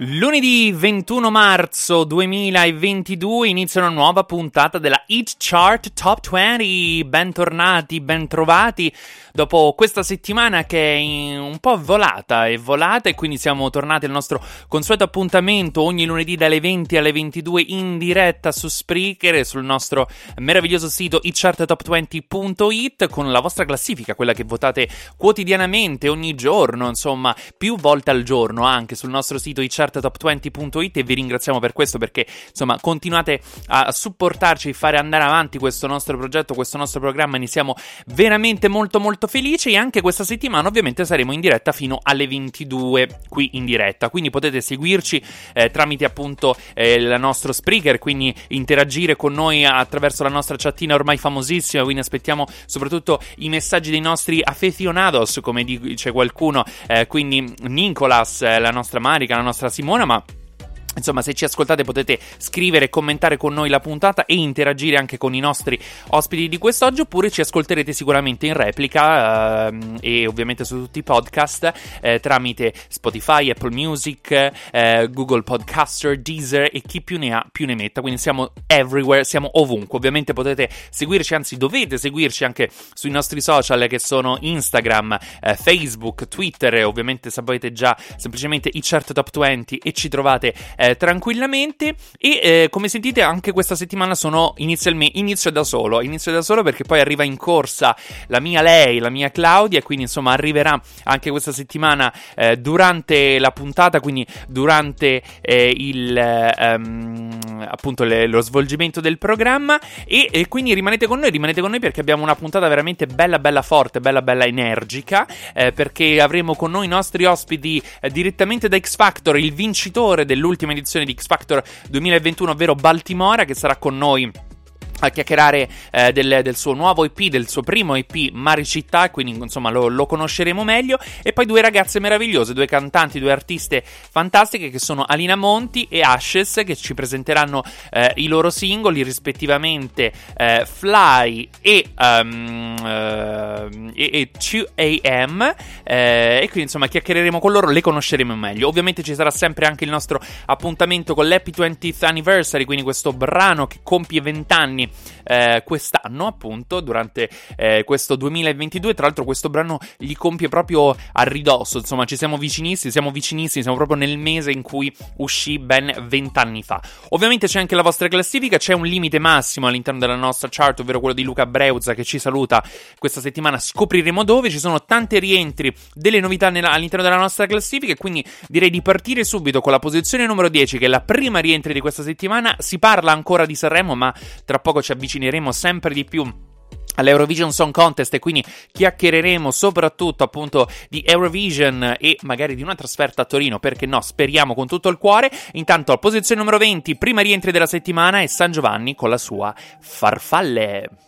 Lunedì 21 marzo 2022 inizia una nuova puntata della Hit Chart Top 20. Bentornati, bentrovati. Dopo questa settimana che è un po' volata e volata e quindi siamo tornati al nostro consueto appuntamento ogni lunedì dalle 20 alle 22 in diretta su Spreaker e sul nostro meraviglioso sito hitcharttop20.it con la vostra classifica, quella che votate quotidianamente, ogni giorno, insomma, più volte al giorno anche sul nostro sito hitcharttop20.it e vi ringraziamo per questo perché insomma continuate a supportarci e fare andare avanti questo nostro progetto, questo nostro programma, ne siamo veramente molto molto felici. E anche questa settimana ovviamente saremo in diretta fino alle 22 qui in diretta, quindi potete seguirci eh, tramite appunto eh, il nostro Spreaker, quindi interagire con noi attraverso la nostra chattina ormai famosissima, quindi aspettiamo soprattutto i messaggi dei nostri aficionados, come dice qualcuno, eh, quindi Nicolas, eh, la nostra Marica, la nostra Simona, Insomma, se ci ascoltate potete scrivere e commentare con noi la puntata e interagire anche con i nostri ospiti di quest'oggi, oppure ci ascolterete sicuramente in replica eh, e ovviamente su tutti i podcast eh, tramite Spotify, Apple Music, eh, Google Podcaster, Deezer e chi più ne ha più ne metta. Quindi siamo everywhere, siamo ovunque. Ovviamente potete seguirci, anzi dovete seguirci anche sui nostri social che sono Instagram, eh, Facebook, Twitter ovviamente sapete già semplicemente i chart top 20 e ci trovate eh, tranquillamente. E eh, come sentite anche questa settimana sono inizialmente inizio da solo. Inizio da solo perché poi arriva in corsa la mia lei la mia Claudia quindi insomma arriverà anche questa settimana eh, durante la puntata quindi durante eh, il ehm, appunto le, lo svolgimento del programma. E, e, quindi rimanete con noi rimanete con noi perché abbiamo una puntata veramente bella bella forte bella bella energica eh, perché avremo con noi i nostri ospiti eh, direttamente da X Factor il vincitore dell'ultima edizione di X Factor 2021, ovvero Baltimora, che sarà con noi a chiacchierare eh, del, del, suo nuovo EP, del suo primo EP Mari Città, quindi insomma lo, lo, conosceremo meglio. E poi due ragazze meravigliose, due cantanti, due artiste fantastiche che sono Alina Monti e Ashes che ci presenteranno eh, i loro singoli rispettivamente eh, Fly e, um, e, e 2AM. Eh, e quindi insomma chiacchiereremo con loro, le conosceremo meglio. Ovviamente ci sarà sempre anche il nostro appuntamento con l'Happy 20th Anniversary, quindi questo brano che compie 20 anni eh, quest'anno, appunto, durante eh, questo 2022. Tra l'altro, questo brano gli compie proprio a ridosso. Insomma, ci siamo vicinissimi, siamo vicinissimi, siamo proprio nel mese in cui uscì ben vent'anni fa. Ovviamente c'è anche la vostra classifica, c'è un limite massimo all'interno della nostra chart, ovvero quello di Luca Breuzza che ci saluta questa settimana. Scopriremo dove. Ci sono tante rientri delle novità nella, all'interno della nostra classifica. E quindi direi di partire subito con la posizione numero 10, che è la prima rientri di questa settimana. Si parla ancora di Sanremo, ma tra poco ci avvicineremo sempre di più all'Eurovision Song Contest e quindi chiacchiereremo soprattutto appunto di Eurovision e magari di una trasferta a Torino, perché no, speriamo con tutto il cuore. Intanto posizione numero 20, prima rientri della settimana è San Giovanni con la sua Farfalle.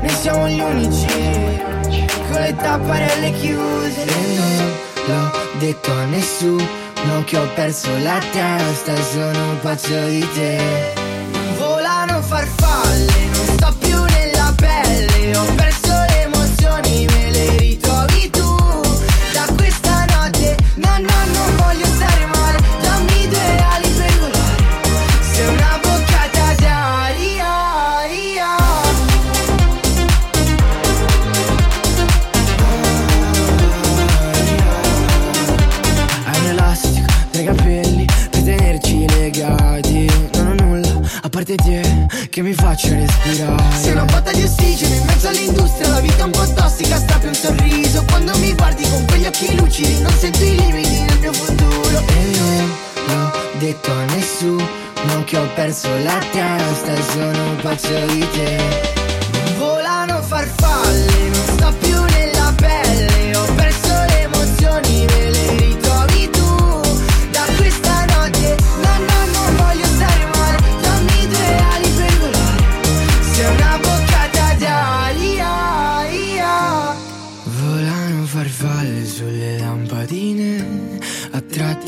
Noi siamo gli unici. Con le tapparelle chiuse. E non l'ho detto a nessuno che ho perso la testa sono pazzo di te. Volano farfalle, non sto più nella pelle. Ho perso le emozioni, me le ritrovi tu. Da questa notte, no no parte te che mi faccia respirare. Sei una botta di ossigeno in mezzo all'industria La vita è un po' tossica, strappi un sorriso. Quando mi guardi con quegli occhi lucidi Non sento i limiti nel mio futuro. E non l'ho detto a nessuno che ho perso la testa sono pazzo di te. Volano farfalle,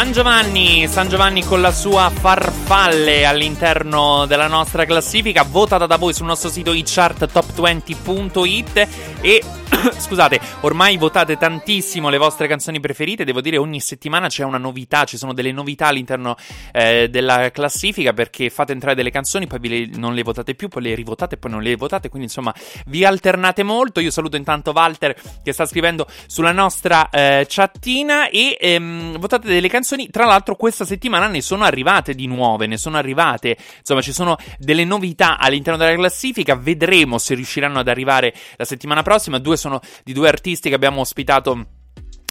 San Giovanni, San Giovanni con la sua farfalle all'interno della nostra classifica, votata da voi sul nostro sito icharttop20.it e scusate, ormai votate tantissimo le vostre canzoni preferite, devo dire ogni settimana c'è una novità, ci sono delle novità all'interno eh, della classifica perché fate entrare delle canzoni, poi le, non le votate più, poi le rivotate, poi non le votate, quindi insomma vi alternate molto. Io saluto intanto Walter che sta scrivendo sulla nostra eh, chattina e ehm, votate delle canzoni. Tra l'altro questa settimana ne sono arrivate di nuove, ne sono arrivate, insomma ci sono delle novità all'interno della classifica, vedremo se riusciranno ad arrivare la settimana prossima. Due sono di due artisti che abbiamo ospitato.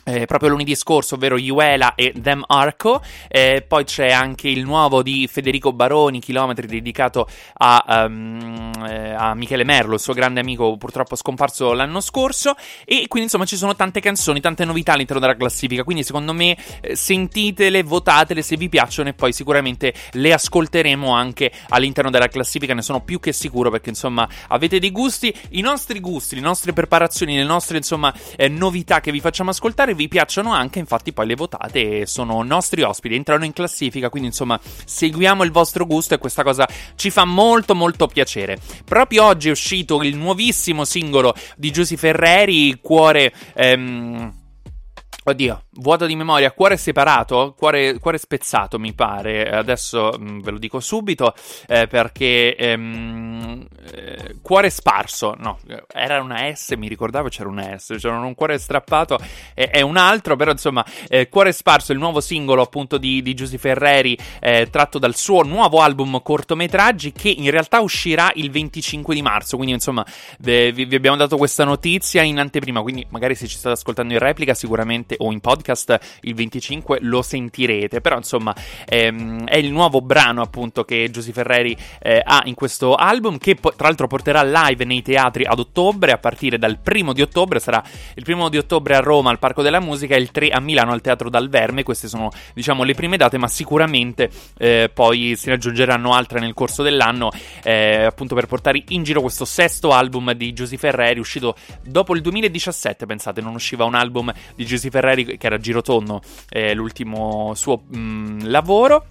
Eh, proprio lunedì scorso, ovvero Iuela e Dem Arco. Eh, poi c'è anche il nuovo di Federico Baroni, Chilometri, dedicato a, um, eh, a Michele Merlo, il suo grande amico, purtroppo scomparso l'anno scorso. E quindi, insomma, ci sono tante canzoni, tante novità all'interno della classifica. Quindi, secondo me, eh, sentitele, votatele se vi piacciono, e poi sicuramente le ascolteremo anche all'interno della classifica. Ne sono più che sicuro, perché, insomma, avete dei gusti. I nostri gusti, le nostre preparazioni, le nostre, insomma, eh, novità che vi facciamo ascoltare vi piacciono anche, infatti poi le votate sono nostri ospiti, entrano in classifica, quindi insomma seguiamo il vostro gusto e questa cosa ci fa molto molto piacere. Proprio oggi è uscito il nuovissimo singolo di Giusy Ferreri, Cuore... Ehm... Oddio, vuoto di memoria, cuore separato, cuore, cuore spezzato mi pare, adesso mh, ve lo dico subito eh, perché ehm, eh, cuore sparso, no, era una S, mi ricordavo c'era una S, c'era un cuore strappato e, e un altro, però insomma eh, cuore sparso, il nuovo singolo appunto di, di Giusy Ferreri eh, tratto dal suo nuovo album cortometraggi che in realtà uscirà il 25 di marzo, quindi insomma vi, vi abbiamo dato questa notizia in anteprima, quindi magari se ci state ascoltando in replica sicuramente o in podcast il 25 lo sentirete. Però insomma ehm, è il nuovo brano appunto che Giusy Ferreri eh, ha in questo album che po- tra l'altro porterà live nei teatri ad ottobre a partire dal primo di ottobre. Sarà il primo di ottobre a Roma al Parco della Musica e il 3 a Milano al Teatro Dal Verme. Queste sono diciamo le prime date ma sicuramente eh, poi si raggiungeranno altre nel corso dell'anno eh, appunto per portare in giro questo sesto album di Giusy Ferreri uscito dopo il 2017 pensate non usciva un album di Giusy Ferreri che era Girotonno, eh, l'ultimo suo mh, lavoro.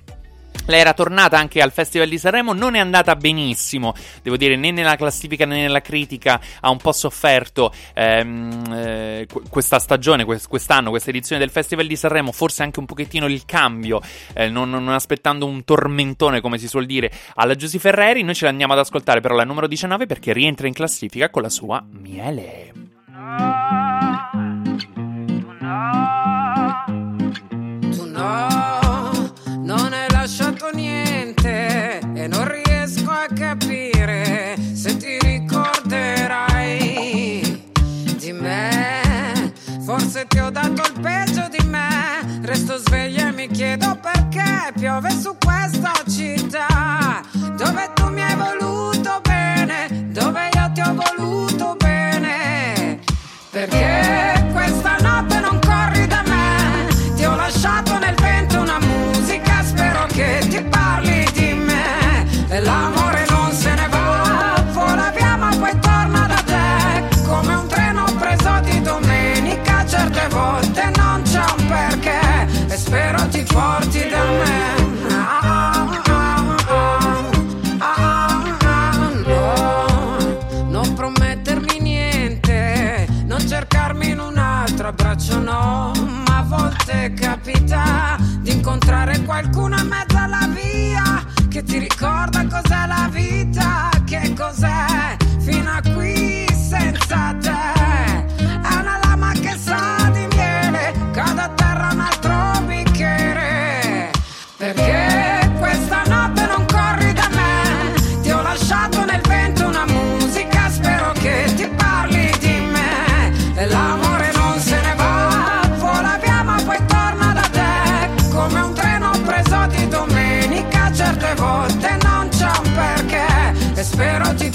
Lei era tornata anche al Festival di Sanremo, non è andata benissimo, devo dire, né nella classifica né nella critica, ha un po' sofferto ehm, eh, questa stagione, quest'anno, questa edizione del Festival di Sanremo, forse anche un pochettino il cambio, eh, non, non, aspettando un tormentone, come si suol dire, alla Giusy Ferreri. Noi ce l'andiamo ad ascoltare però la numero 19 perché rientra in classifica con la sua Miele. Lasciato il peggio di me. Resto sveglia e mi chiedo perché piove su questa città. Dove tu mi hai voluto bene, dove io ti ho voluto bene. Perché qualcuno in mezzo alla via che ti ricorda cos'è la vita, che cos'è fino a qui senza te.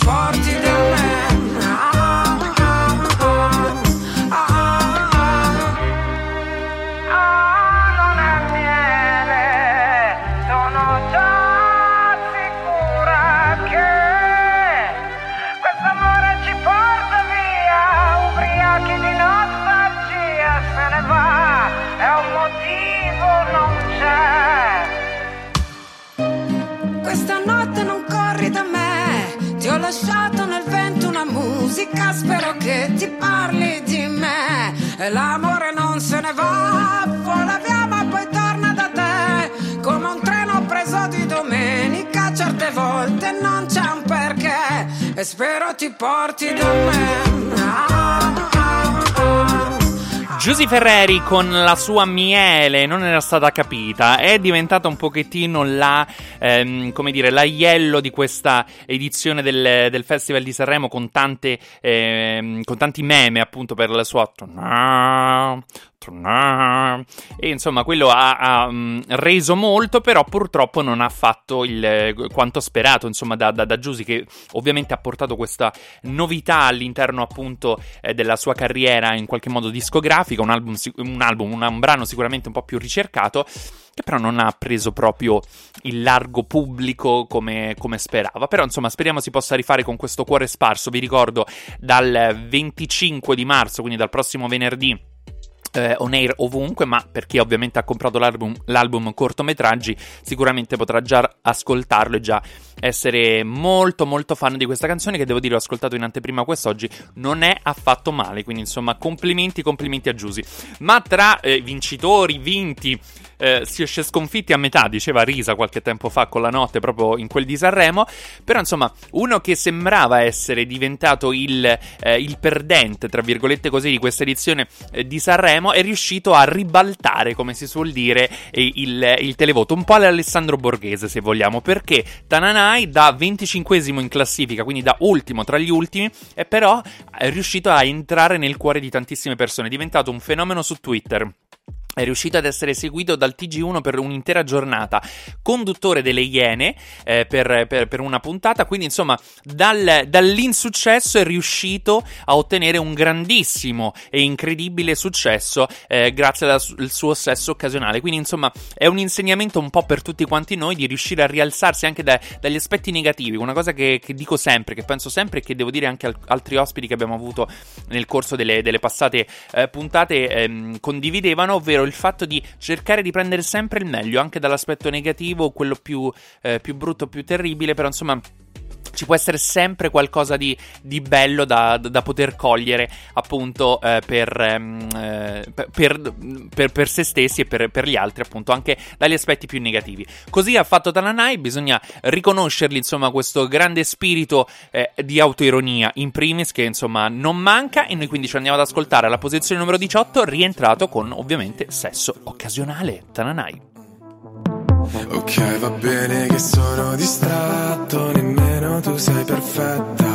Porti E spero ti porti da me. Giusy Ferreri con la sua miele non era stata capita, è diventata un pochettino la, ehm, come dire, l'aiello di questa edizione del, del Festival di Sanremo con, tante, ehm, con tanti meme appunto per la sua... E insomma, quello ha, ha, reso molto, però purtroppo non ha fatto il, quanto sperato, insomma, da, da, da Giusy, che ovviamente ha portato questa novità all'interno appunto eh, della sua carriera in qualche modo discografica, un album, un, album, un brano sicuramente un po' più ricercato, che però non ha preso proprio il largo pubblico come, come, sperava. Però insomma speriamo si possa rifare con questo cuore sparso. Vi ricordo dal 25 di marzo, quindi dal prossimo venerdì. Eh, on air ovunque, ma per chi ovviamente ha comprato l'album, l'album cortometraggi sicuramente potrà già ascoltarlo e già essere molto molto fan di questa canzone che devo dire ho ascoltato in anteprima quest'oggi non è affatto male, quindi insomma complimenti complimenti a Giusy. Ma tra eh, vincitori, vinti eh, si esce sconfitti a metà, diceva Risa qualche tempo fa con la notte proprio in quel di Sanremo, però insomma uno che sembrava essere diventato il, eh, il perdente, tra virgolette così, di questa edizione eh, di Sanremo è riuscito a ribaltare, come si suol dire, il, il televoto, un po' all'Alessandro Borghese se vogliamo, perché Tananai da 25esimo in classifica, quindi da ultimo tra gli ultimi, è però riuscito a entrare nel cuore di tantissime persone, è diventato un fenomeno su Twitter è riuscito ad essere seguito dal TG1 per un'intera giornata, conduttore delle Iene eh, per, per, per, una puntata, quindi insomma dal, dall'insuccesso è riuscito a ottenere un grandissimo e incredibile successo eh, grazie al suo sesso occasionale, quindi insomma è un insegnamento un po' per tutti quanti noi di riuscire a rialzarsi anche da, dagli aspetti negativi, una cosa che, che, dico sempre, che penso sempre e che devo dire anche a altri ospiti che abbiamo avuto nel corso delle, delle passate eh, puntate ehm, condividevano, ovvero il fatto di cercare di prendere sempre il meglio, anche dall'aspetto negativo, quello più, eh, più brutto, più terribile, però insomma ci può essere sempre qualcosa di, di bello da, da, poter cogliere appunto eh, per, eh, per, per, per, se stessi e per, gli altri appunto anche dagli aspetti più negativi. Così ha fatto Tananai bisogna riconoscergli insomma questo grande spirito eh, di autoironia. In primis che insomma non manca e noi quindi ci andiamo ad ascoltare alla posizione numero 18 rientrato con ovviamente sesso occasionale. Tananai Ok, va bene che sono distratto, nemmeno tu sei perfetta.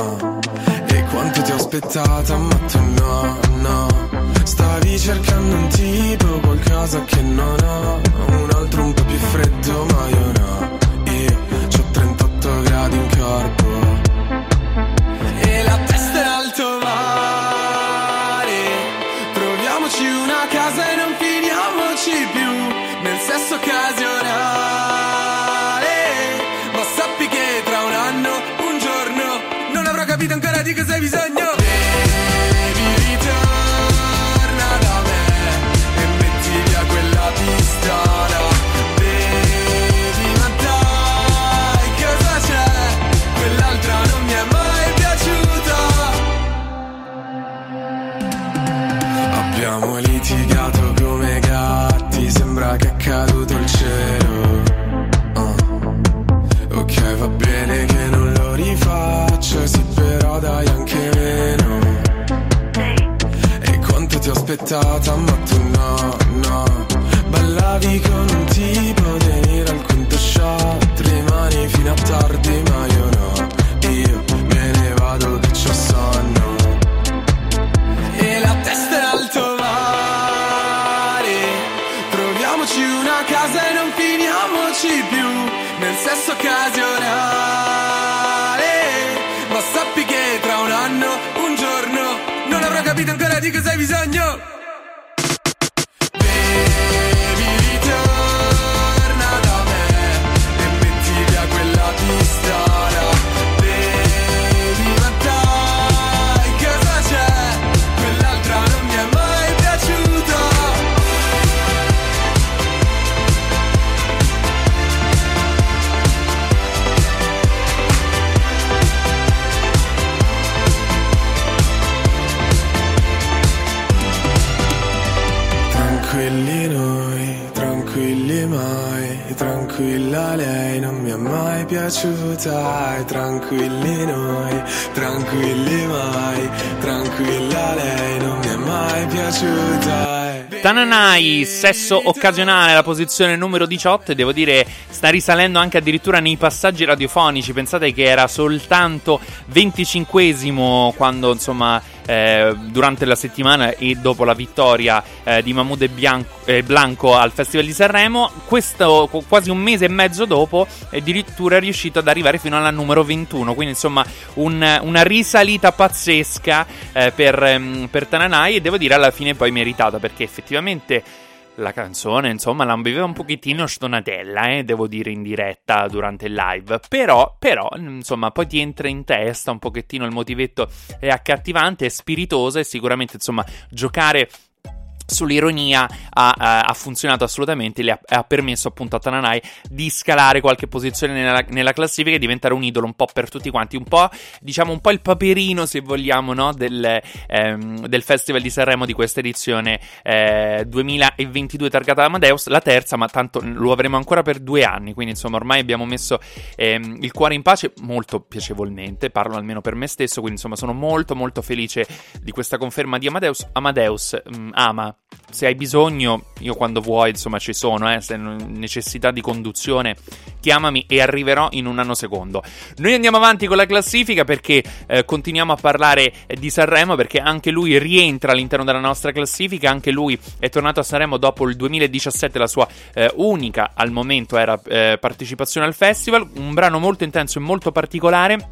Uh. E quanto ti ho aspettata, ma tu no, no. Stavi cercando un tipo, qualcosa che non ho Un altro un po' più freddo ma io no Io ho 38 gradi in corpo E la testa in alto mare Proviamoci una casa e non finiamoci più sesso occasionale. Ma sappi che tra un anno, un giorno Non avrò capito ancora di cosa hai bisogno aspettata ma tu no, no. Ballavi con un tipo venire al quinto shot Rimani fino a tardi ancora di cosa hai bisogno piaciuta. Tranquilli noi, tranquilli mai, tranquilla lei non mi è mai piaciuta. Tananai, sesso occasionale, la posizione numero 18, e devo dire sta risalendo anche addirittura nei passaggi radiofonici. Pensate che era soltanto 25esimo quando insomma eh, durante la settimana e dopo la vittoria eh, di Mahmoud e Bianco- eh, Blanco al Festival di Sanremo. Questo qu- quasi un mese e mezzo dopo, è addirittura riuscito ad arrivare fino alla numero 21. Quindi insomma un- una risalita pazzesca eh, per, ehm, per Tananai e devo dire alla fine poi meritata perché effettivamente la canzone, insomma, l'ambiveva un pochettino stonatella, eh, devo dire in diretta durante il live. Però, però, insomma, poi ti entra in testa un pochettino il motivetto è accattivante, è spiritoso e sicuramente, insomma, giocare sull'ironia ha, ha- funzionato assolutamente le ha, ha permesso appunto a Tananai di scalare qualche posizione nella, nella classifica e diventare un idolo un po' per tutti quanti un po' diciamo un po' il paperino se vogliamo no? del, ehm, del Festival di Sanremo di questa edizione eh, 2022 targata Amadeus la terza ma tanto lo avremo ancora per due anni quindi insomma ormai abbiamo messo ehm, il cuore in pace molto piacevolmente parlo almeno per me stesso quindi insomma sono molto molto felice di questa conferma di Amadeus Amadeus mm, ama se hai bisogno, io quando vuoi, insomma, ci sono, eh, se necessità di conduzione, chiamami e arriverò in un nanosecondo. Noi andiamo avanti con la classifica perché eh, continuiamo a parlare eh, di Sanremo, perché anche lui rientra all'interno della nostra classifica, anche lui è tornato a Sanremo dopo il 2017, la sua eh, unica al momento era eh, partecipazione al festival, un brano molto intenso e molto particolare.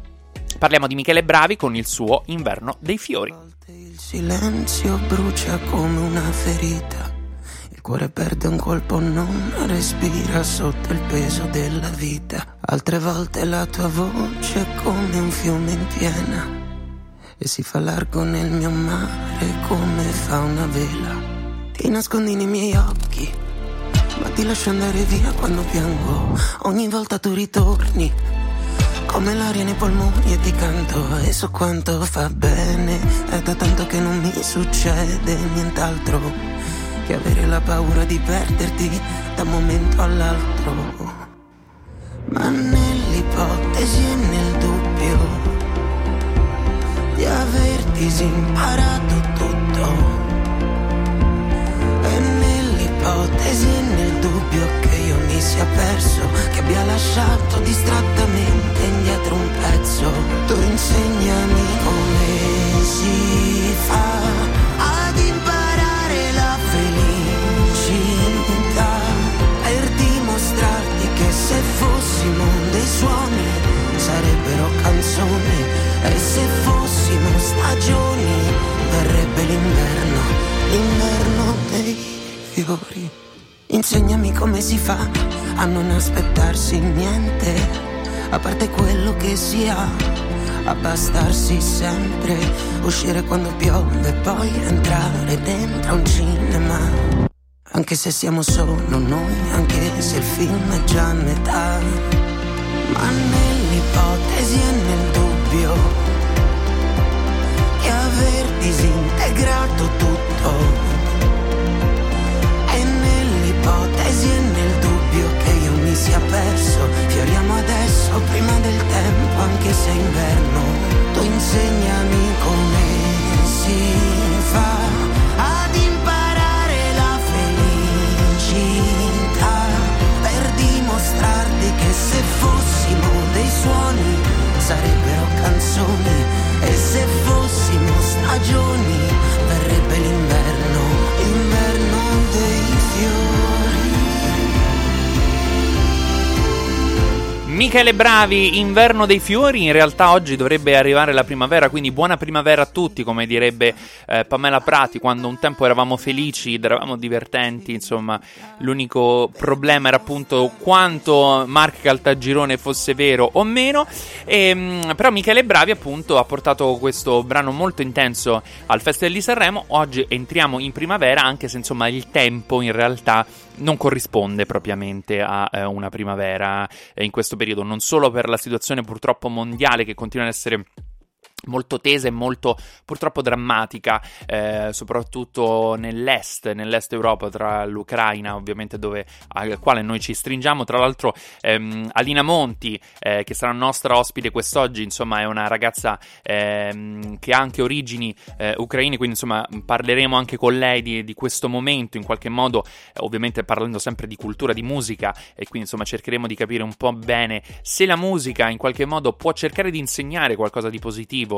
Parliamo di Michele Bravi con il suo Inverno dei Fiori. Il silenzio brucia come una ferita. Il cuore perde un colpo, non respira sotto il peso della vita. Altre volte la tua voce è come un fiume in piena. E si fa largo nel mio mare come fa una vela. Ti nascondi nei miei occhi, ma ti lascio andare via quando piango. Ogni volta tu ritorni. Come l'aria nei polmoni e ti canto e so quanto fa bene. È da tanto che non mi succede nient'altro che avere la paura di perderti da un momento all'altro. Ma nell'ipotesi e nel dubbio di aver disimparato tutto ipotesi nel dubbio che io mi sia perso, che abbia lasciato distrattamente indietro un pezzo. Tu insegnami come si fa ad imparare la felicità, per dimostrarti che se fossimo dei suoni sarebbero canzoni e se fossimo stagioni verrebbe l'inverno, l'inverno dei fiori. Insegnami come si fa a non aspettarsi niente, a parte quello che si ha, abbastarsi sempre, uscire quando piove e poi entrare dentro un cinema. Anche se siamo solo noi, anche se il film è già a metà, ma nell'ipotesi e nel dubbio che aver disintegrato tutto nell'ipotesi e nel dubbio che io mi sia perso, fioriamo adesso prima del tempo, anche se è inverno, tu insegnami come si fa ad imparare la felicità per dimostrarti che se fossimo dei suoni sarebbero canzoni e se fossimo stagioni verrebbe l'inverno, l'inverno dei fiori. Michele Bravi, inverno dei fiori, in realtà oggi dovrebbe arrivare la primavera, quindi buona primavera a tutti, come direbbe eh, Pamela Prati, quando un tempo eravamo felici, eravamo divertenti, insomma, l'unico problema era appunto quanto Mark Caltagirone fosse vero o meno, e, mh, però Michele Bravi appunto ha portato questo brano molto intenso al Festival di Sanremo, oggi entriamo in primavera, anche se insomma il tempo in realtà non corrisponde propriamente a eh, una primavera eh, in questo periodo, non solo per la situazione purtroppo mondiale che continua ad essere molto tesa e molto purtroppo drammatica, eh, soprattutto nell'est, nell'est Europa, tra l'Ucraina, ovviamente, dove, al quale noi ci stringiamo. Tra l'altro, ehm, Alina Monti, eh, che sarà nostra ospite quest'oggi, insomma, è una ragazza ehm, che ha anche origini eh, ucraine, quindi insomma parleremo anche con lei di, di questo momento, in qualche modo, eh, ovviamente parlando sempre di cultura, di musica, e quindi insomma cercheremo di capire un po' bene se la musica in qualche modo può cercare di insegnare qualcosa di positivo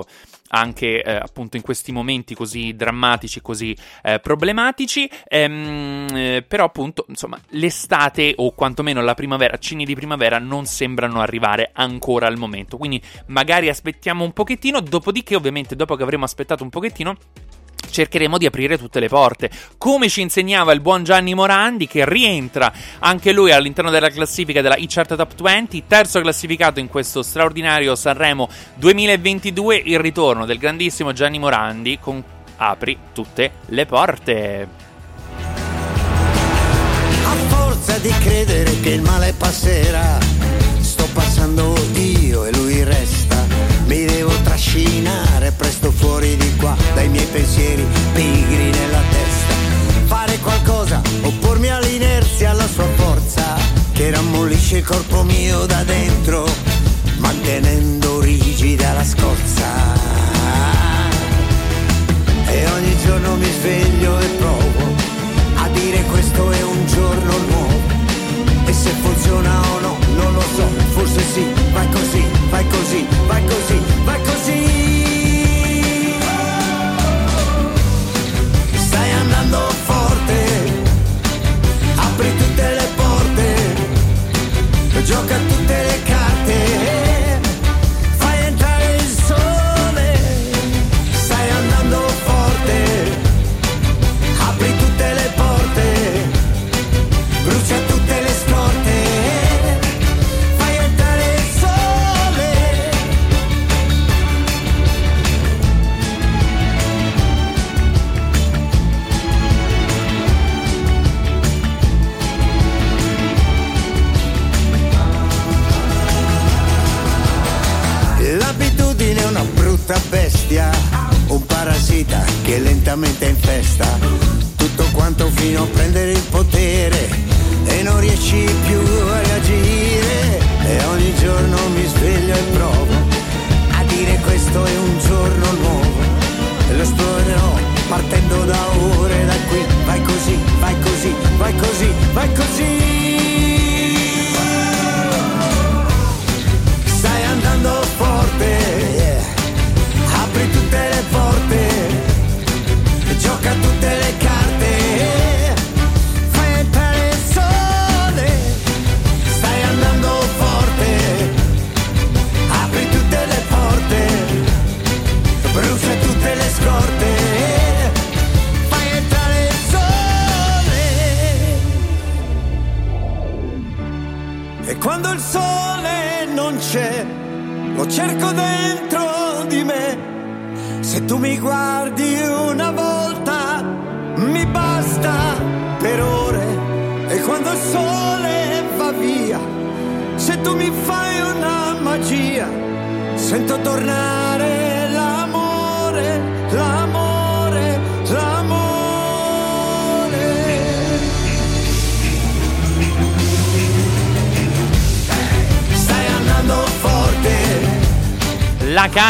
anche eh, appunto in questi momenti così drammatici, così eh, problematici. Ehm, eh, però appunto insomma l'estate o quantomeno la primavera, cini di primavera non sembrano arrivare ancora al momento. Quindi magari aspettiamo un pochettino, dopodiché ovviamente dopo che avremo aspettato un pochettino cercheremo di aprire tutte le porte. Come ci insegnava il buon Gianni Morandi, che rientra anche lui all'interno della classifica della e-chart Top 20, terzo classificato in questo straordinario Sanremo 2022, il ritorno del grandissimo Gianni Morandi con Apri tutte le porte. A forza di credere che il male passerà, sto passando io e lui resta. Mi devo trascinare presto fuori di qua dai miei pensieri pigri nella testa. Fare qualcosa, oppormi all'inerzia, alla sua forza, che rammollisce il corpo mio da dentro, mantenendo rigida la scorza. E ogni giorno mi sveglio e provo a dire questo è un giorno nuovo. E se funziona o no, non lo so, forse sì, vai così, vai così, vai così, vai così. Stai andando forte, apri tutte le porte, gioca tutte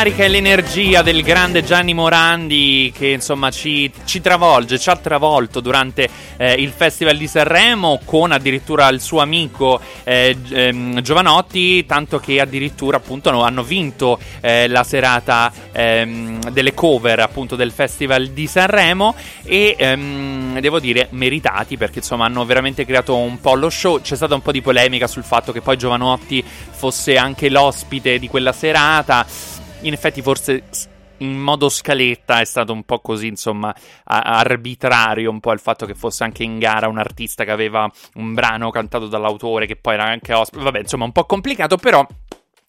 carica e l'energia del grande Gianni Morandi che insomma ci, ci travolge, ci ha travolto durante eh, il Festival di Sanremo con addirittura il suo amico eh, ehm, Giovanotti, tanto che addirittura appunto no, hanno vinto eh, la serata ehm, delle cover appunto del Festival di Sanremo e ehm, devo dire meritati perché insomma hanno veramente creato un po' lo show, c'è stata un po' di polemica sul fatto che poi Giovanotti fosse anche l'ospite di quella serata in effetti forse in modo scaletta è stato un po' così, insomma, arbitrario un po' il fatto che fosse anche in gara un artista che aveva un brano cantato dall'autore che poi era anche ospite. Vabbè, insomma, un po' complicato, però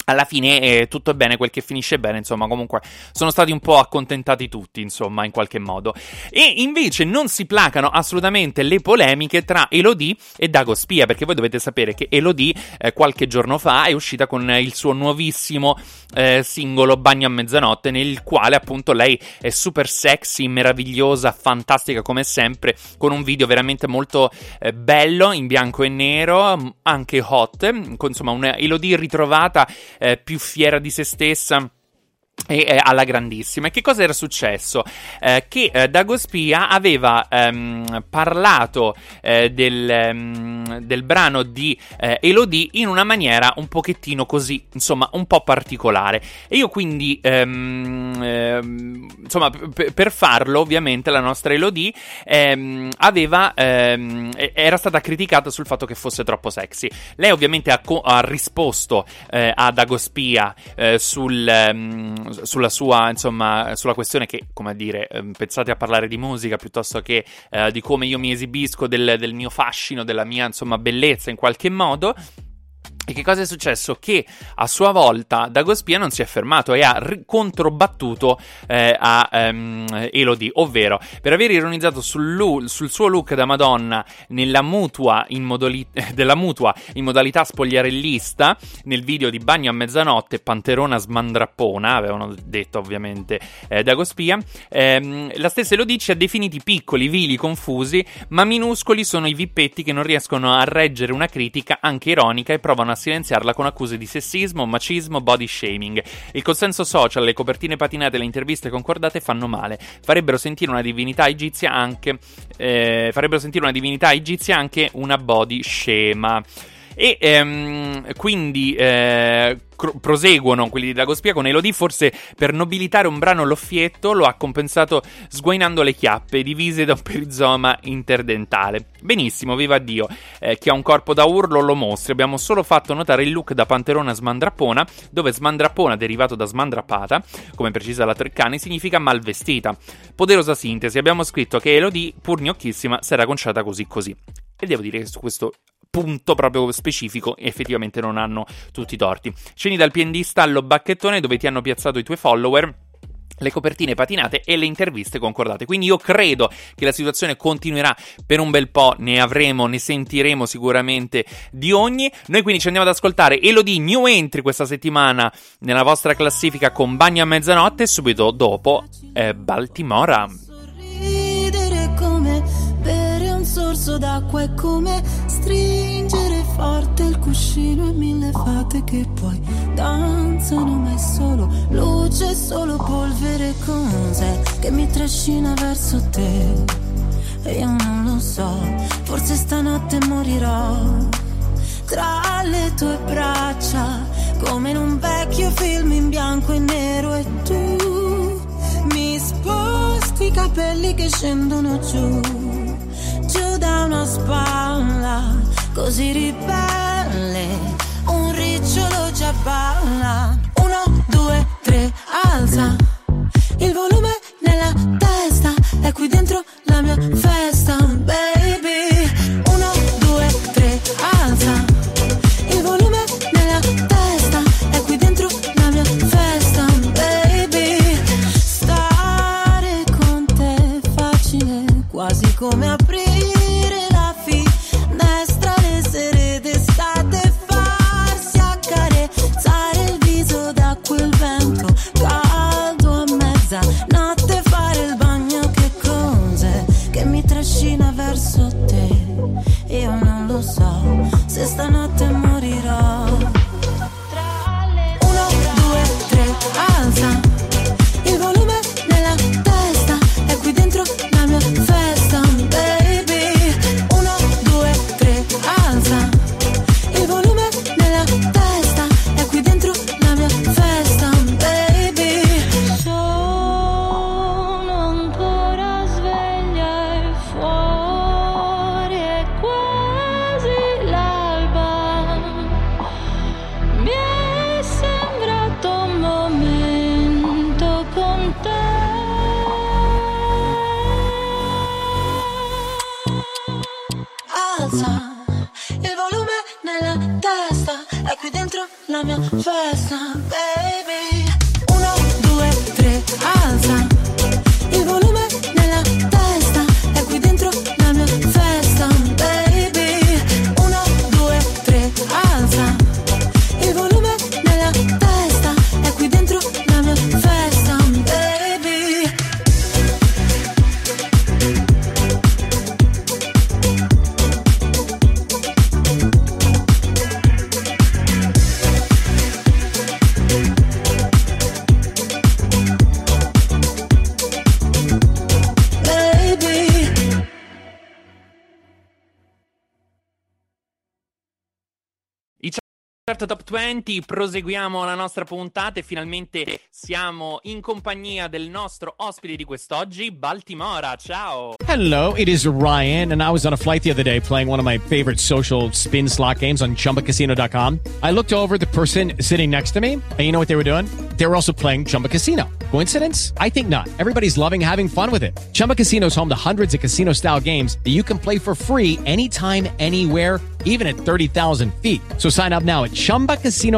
alla fine eh, tutto è bene quel che finisce bene, insomma, comunque sono stati un po' accontentati tutti, insomma, in qualche modo. E invece non si placano assolutamente le polemiche tra Elodie e Dago Spia, perché voi dovete sapere che Elodie eh, qualche giorno fa è uscita con il suo nuovissimo eh, singolo Bagno a mezzanotte, nel quale appunto lei è super sexy, meravigliosa, fantastica come sempre, con un video veramente molto eh, bello, in bianco e nero, anche hot, con insomma una Elodie ritrovata eh, più fiera di se stessa. E eh, alla grandissima. E che cosa era successo? Eh, che eh, Dago Spia aveva ehm, parlato eh, del, ehm, del brano di eh, Elodie in una maniera un pochettino così, insomma, un po' particolare. E io quindi, ehm, ehm, insomma, p- per farlo, ovviamente, la nostra Elodie ehm, aveva, ehm, era stata criticata sul fatto che fosse troppo sexy. Lei, ovviamente, ha, co- ha risposto eh, a Dago Spia eh, sul, sulla sua, insomma, sulla questione che, come a dire, ehm, pensate a parlare di musica piuttosto che eh, di come io mi esibisco, del, del mio fascino, della mia, insomma, bellezza in qualche modo. E che cosa è successo? Che a sua volta Dagospia non si è fermato e ha ri- controbattuto eh, a ehm, Elodie, ovvero per aver ironizzato sul, lu- sul suo look da Madonna mutua in modali- della mutua in modalità spogliarellista nel video di Bagno a mezzanotte, Panterona smandrappona, avevano detto ovviamente eh, Dagospia. Ehm, la stessa Elodie ci ha definiti piccoli, vili, confusi, ma minuscoli sono i vippetti che non riescono a reggere una critica anche ironica e provano a silenziarla con accuse di sessismo, macismo, body shaming. Il consenso social, le copertine patinate e le interviste concordate fanno male. Farebbero sentire una divinità egizia anche. eh, farebbero sentire una divinità egizia anche una body scema. E ehm, quindi eh, cro- proseguono quelli di Dagospia con Elodie. Forse per nobilitare un brano loffietto lo ha compensato sguainando le chiappe divise da un perizoma interdentale. Benissimo, viva Dio. Eh, chi ha un corpo da urlo lo mostri. Abbiamo solo fatto notare il look da panterona smandrappona, dove smandrappona, derivato da smandrappata, come precisa la Treccani, significa malvestita. Poderosa sintesi. Abbiamo scritto che Elodie, pur gnocchissima, si era conciata così così. E devo dire che su questo punto proprio specifico effettivamente non hanno tutti i torti. Scendi dal PND stallo bacchettone dove ti hanno piazzato i tuoi follower le copertine patinate e le interviste concordate. Quindi io credo che la situazione continuerà per un bel po', ne avremo, ne sentiremo sicuramente di ogni. Noi quindi ci andiamo ad ascoltare Elodie New Entry questa settimana nella vostra classifica con Bagno a mezzanotte subito dopo eh, Baltimora. Sorso d'acqua è come stringere forte il cuscino e mille fate che poi danzano ma è solo luce, solo polvere cos'è che mi trascina verso te. E io non lo so, forse stanotte morirò tra le tue braccia come in un vecchio film in bianco e nero e tu mi sposti i capelli che scendono giù da una spalla, così ribelle, un ricciolo già balla. Uno, due, tre, alza, il volume nella testa, è qui dentro la mia festa, baby. So 20, proseguiamo la nostra puntata e finalmente siamo in compagnia del nostro ospite di quest'oggi, Baltimora. Ciao! Hello, it is Ryan, and I was on a flight the other day playing one of my favorite social spin slot games on chumbacasino.com. I looked over the person sitting next to me, and you know what they were doing? They were also playing Chumba Casino. Coincidence? I think not. Everybody's loving having fun with it. Chumba Casino is home to hundreds of casino style games that you can play for free anytime, anywhere, even at 30,000 feet. So sign up now at chumbacasino.com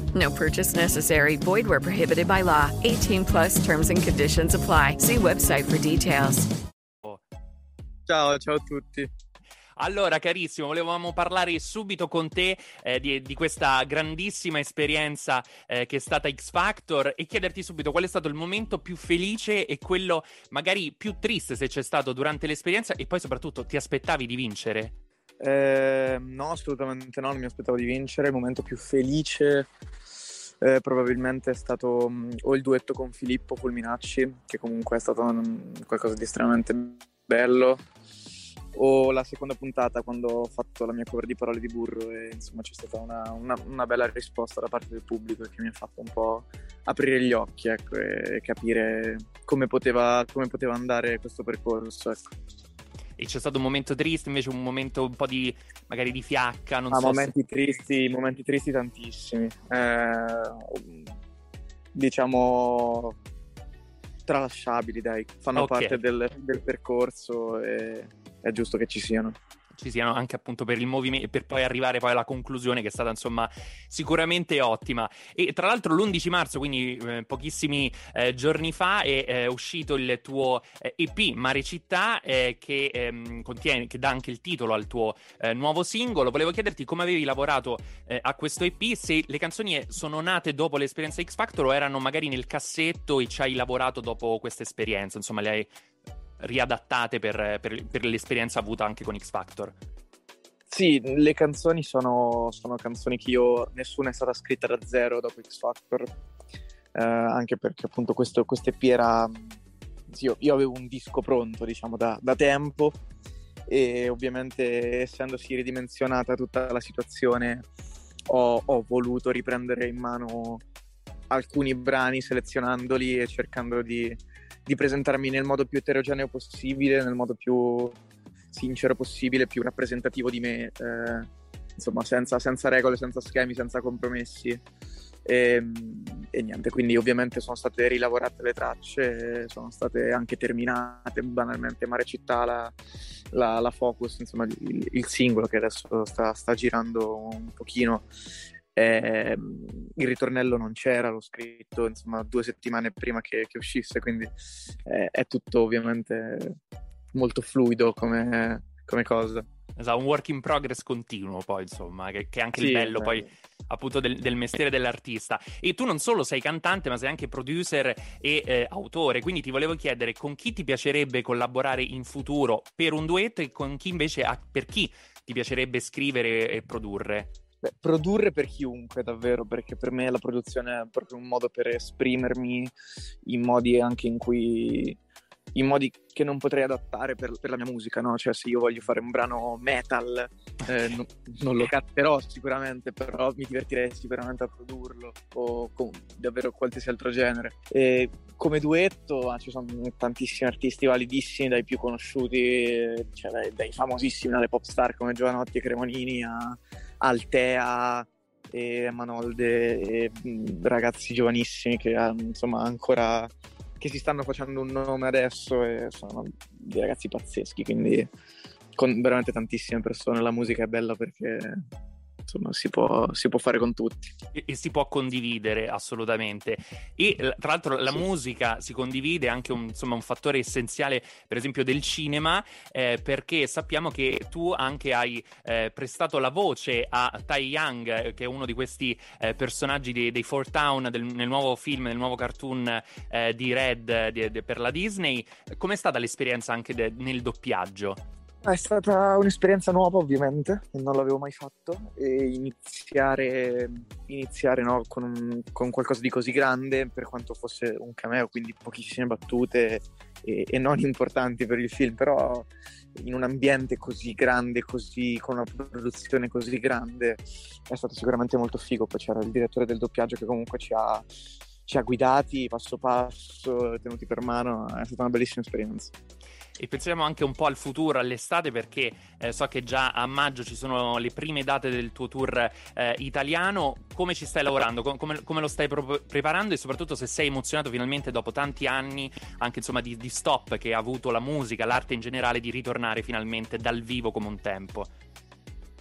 No purchase necessary. Void where prohibited by law. 18 plus terms and conditions apply. See website for details. Ciao, ciao a tutti. Allora, carissimo, volevamo parlare subito con te eh, di, di questa grandissima esperienza eh, che è stata X Factor e chiederti subito qual è stato il momento più felice e quello magari più triste se c'è stato durante l'esperienza e poi soprattutto ti aspettavi di vincere. Eh, no, assolutamente no, non mi aspettavo di vincere. Il momento più felice eh, probabilmente è stato mh, o il duetto con Filippo Fulminacci, che comunque è stato mh, qualcosa di estremamente bello, o la seconda puntata quando ho fatto la mia cover di Parole di Burro e insomma c'è stata una, una- una bella risposta da parte del pubblico che mi ha fatto un po' aprire gli occhi ecco, e capire come poteva, come poteva andare questo percorso. Ecco. E c'è stato un momento triste, invece un momento un po' di magari di fiacca, non Ah, so momenti tristi, momenti tristi tantissimi. Eh, diciamo tralasciabili, dai, fanno Ok. parte del, del percorso e è giusto che ci siano. Ci siano anche appunto per il movimento per poi arrivare poi alla conclusione che è stata insomma sicuramente ottima. E tra l'altro l'11 marzo quindi eh, pochissimi eh, giorni fa è eh, uscito il tuo eh, EP Mare Città eh, che ehm, contiene che dà anche il titolo al tuo eh, nuovo singolo. Volevo chiederti come avevi lavorato eh, a questo EP se le canzoni eh, sono nate dopo l'esperienza X Factor o erano magari nel cassetto e ci hai lavorato dopo questa esperienza? Insomma le hai riadattate per, per- per l'esperienza avuta anche con X Factor. Sì, le canzoni sono, sono canzoni che io, nessuna è stata scritta da zero dopo X Factor, eh, anche perché appunto questo, questo EP era, sì, io, io avevo un disco pronto, diciamo, da, da tempo e ovviamente essendosi ridimensionata tutta la situazione ho, ho voluto riprendere in mano alcuni brani selezionandoli e cercando di, di presentarmi nel modo più eterogeneo possibile, nel modo più sincero possibile, più rappresentativo di me, eh, insomma senza, senza, regole, senza schemi, senza compromessi. E, e, niente, quindi ovviamente sono state rilavorate le tracce, sono state anche terminate banalmente Mare Città, la, la, la Focus, insomma il, il, singolo che adesso sta, sta girando un pochino. Eh, il ritornello non c'era, l'ho scritto insomma due settimane prima che, che uscisse, quindi eh, è tutto ovviamente molto fluido come, come cosa. Esatto, un work in progress continuo poi, insomma, che, che è anche sì, il bello beh. poi appunto del, del, mestiere dell'artista. E tu non solo sei cantante, ma sei anche producer e eh, autore, quindi ti volevo chiedere con chi ti piacerebbe collaborare in futuro per un duetto e con chi invece, per chi ti piacerebbe scrivere e produrre? Beh, produrre per chiunque, davvero, perché per me la produzione è proprio un modo per esprimermi in modi anche in cui in modi che non potrei adattare per, per, la mia musica, no? Cioè se io voglio fare un brano metal eh, no, non lo catterò sicuramente, però mi divertirei sicuramente a produrrlo o con davvero qualsiasi altro genere. E come duetto ah, ci sono tantissimi artisti validissimi, dai più conosciuti, cioè dai, dai famosissimi, dalle pop star come Giovanotti e Cremonini a Altea e Manolde e ragazzi giovanissimi che insomma ancora che si stanno facendo un nome adesso e sono dei ragazzi pazzeschi, quindi con veramente tantissime persone la musica è bella perché insomma si può, si può fare con tutti. E, e, si può condividere assolutamente. E tra l'altro la sì. musica si condivide anche un, insomma, un fattore essenziale, per esempio, del cinema, eh, perché sappiamo che tu anche hai eh, prestato la voce a Tai Young, che è uno di questi eh, personaggi dei, dei Four Town del, nel nuovo film, nel nuovo cartoon eh, di Red di, di, per la Disney. Com'è stata l'esperienza anche de, nel doppiaggio? È stata un'esperienza nuova ovviamente, non l'avevo mai fatto. E iniziare, iniziare no, con, un, con, qualcosa di così grande per quanto fosse un cameo, quindi pochissime battute e, e, non importanti per il film, però in un ambiente così grande, così, con una produzione così grande è stato sicuramente molto figo, poi c'era il direttore del doppiaggio che comunque ci ha, ci ha guidati passo passo, tenuti per mano, è stata una bellissima esperienza e pensiamo anche un po' al futuro, all'estate, perché eh, so che già a maggio ci sono le prime date del tuo tour eh, italiano. Come ci stai lavorando? Come, come lo stai pro- preparando? E soprattutto se sei emozionato finalmente dopo tanti anni, anche insomma di, di stop che ha avuto la musica, l'arte in generale, di ritornare finalmente dal vivo come un tempo.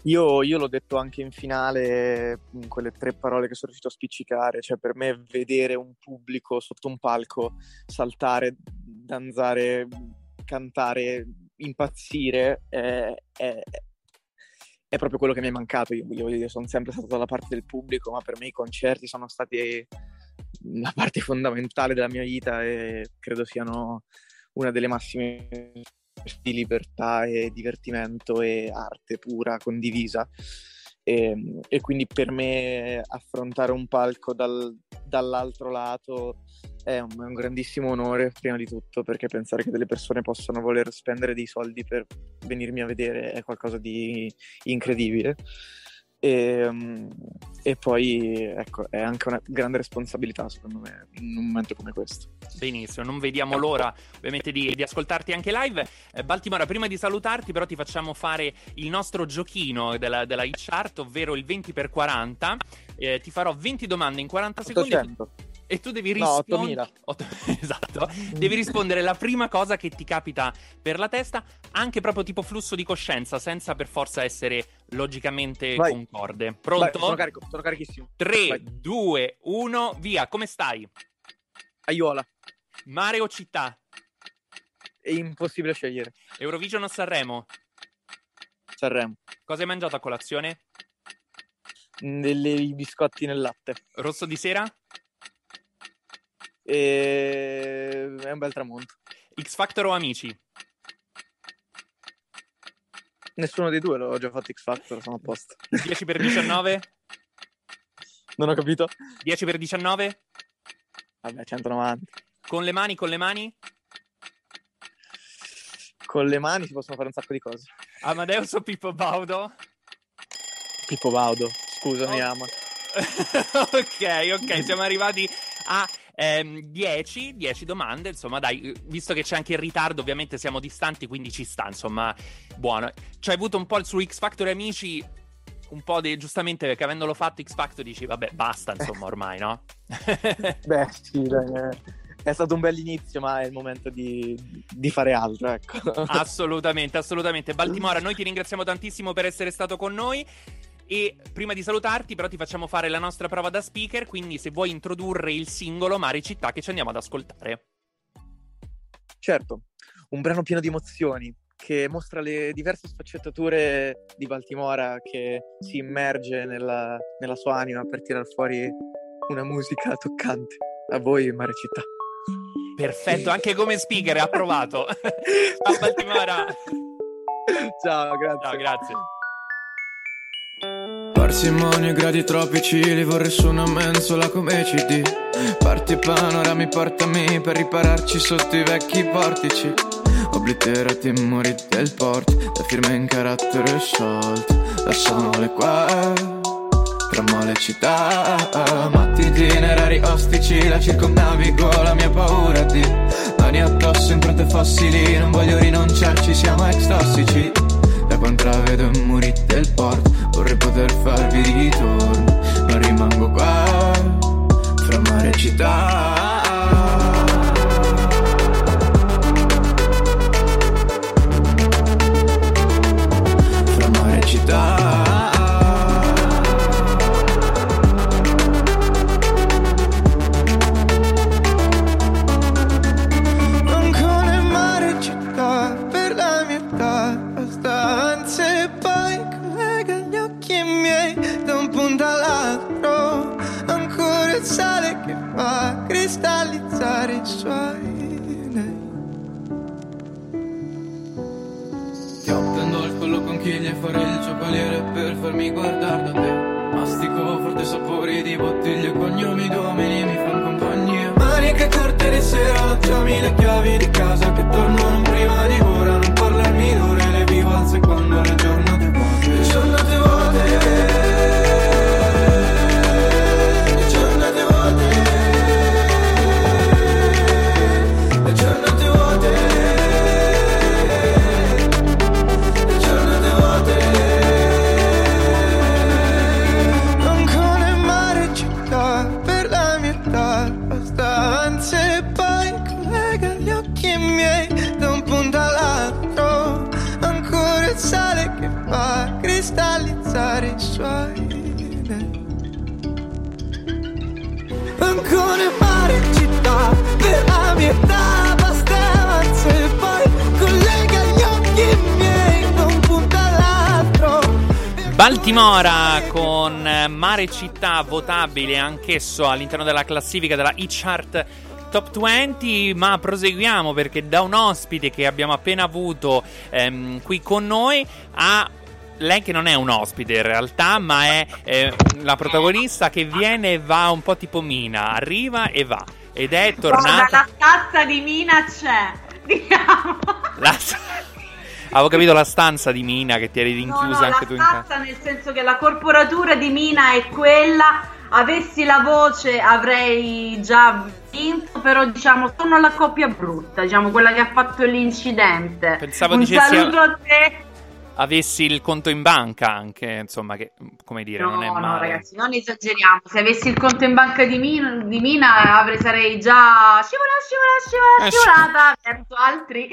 Io, io, l'ho detto anche in finale, in quelle tre parole che sono riuscito a spiccicare, cioè per me vedere un pubblico sotto un palco saltare, danzare, cantare, impazzire, è, è, è, proprio quello che mi è mancato. Io, io sono sempre stato dalla parte del pubblico, ma per me i concerti sono stati la parte fondamentale della mia vita e credo siano una delle massime di libertà e divertimento e arte pura condivisa. E, e quindi per me affrontare un palco dal, dall'altro lato è un, è un, grandissimo onore, prima di tutto, perché pensare che delle persone possano voler spendere dei soldi per venirmi a vedere è qualcosa di incredibile. E, um, e, poi ecco, è anche una grande responsabilità secondo me in un momento come questo. Benissimo, non vediamo l'ora ovviamente di, di ascoltarti anche live. Eh, Baltimora, prima di salutarti però ti facciamo fare il nostro giochino della, della chart, ovvero il 20x40. Eh, ti farò 20 domande in 40 secondi. 800 e tu devi rispondere. No, esatto. devi rispondere la prima cosa che ti capita per la testa, anche proprio tipo flusso di coscienza, senza per forza essere logicamente Vai. concorde. Pronto? Vai, sono carico, sono carichissimo. 3, Vai. 2, 1, via. Come stai? Aiuola. Mare o città? È impossibile scegliere. Eurovision o Sanremo? Sanremo. Cosa hai mangiato a colazione? Dei biscotti nel latte. Rosso di sera? E... È un bel tramonto. X Factor o Amici? Nessuno dei due, l'ho già fatto X Factor, sono a posto. 10 per 19? Non ho capito. 10 per 19? Vabbè, 190. Con le mani, con le mani? Con le mani si possono fare un sacco di cose. Amadeus o Pippo Baudo? Pippo Baudo, scusa, mi ama. ok, ok, siamo arrivati a 10, 10 domande, insomma, dai, visto che c'è anche il ritardo, ovviamente siamo distanti, quindi ci sta, insomma, buono. Ci hai avuto un po' su X Factor Amici, un po' di, giustamente perché avendolo fatto X Factor dici, vabbè, basta, insomma, ormai, no? Beh, sì, dai, eh. è stato un bel inizio, ma è il momento di, di fare altro, ecco. assolutamente, assolutamente. Baltimora, noi ti ringraziamo tantissimo per essere stato con noi. E prima di salutarti, però, ti facciamo fare la nostra prova da speaker. Quindi, se vuoi introdurre il singolo Mare Città che ci andiamo ad ascoltare. Certo, un brano pieno di emozioni che mostra le diverse sfaccettature di Baltimora che si immerge nella, nella sua anima per tirar fuori una musica toccante. A voi, Mare Città. Perfetto, anche come speaker, approvato. Ciao Baltimora. Ciao, grazie. Ciao, grazie. Parsimonia, gradi tropici, li vorrei su una mensola come CD. Parti panorami, portami per ripararci sotto i vecchi portici. Obliterati i muri del port, da firme in carattere sciolto. Lasciamole qua, tra mole città. Matti itinerari ostici, la circumnavigo, la mia paura di mani addosso, impronte fossili. Non voglio rinunciarci, siamo ex tossici. Da quando intravedo i muri del port Vorrei votabile anch'esso all'interno della classifica della e-chart Top 20, ma proseguiamo perché da un ospite che abbiamo appena avuto ehm, qui con noi a lei che non è un ospite in realtà, ma è eh, la protagonista che viene e va un po' tipo Mina, arriva e va. Ed è Guarda, tornata... la tazza di Mina c'è. Diciamo. La... Avevo capito la stanza di Mina che ti eri rinchiusa No, no, anche la tu in casa. tazza nel senso che la corporatura di Mina è quella. Avessi la voce avrei già vinto, però diciamo sono la coppia brutta, diciamo quella che ha fatto l'incidente. Pensavo Un dicessi- saluto a te. Avessi il conto in banca anche, insomma, che come dire, No, non è no, male. ragazzi, non esageriamo. Se avessi il conto in banca di Mina, di Mina avrei, sarei già scivolata, scivolata, Eh, scivolata, scivolata. Verso altri,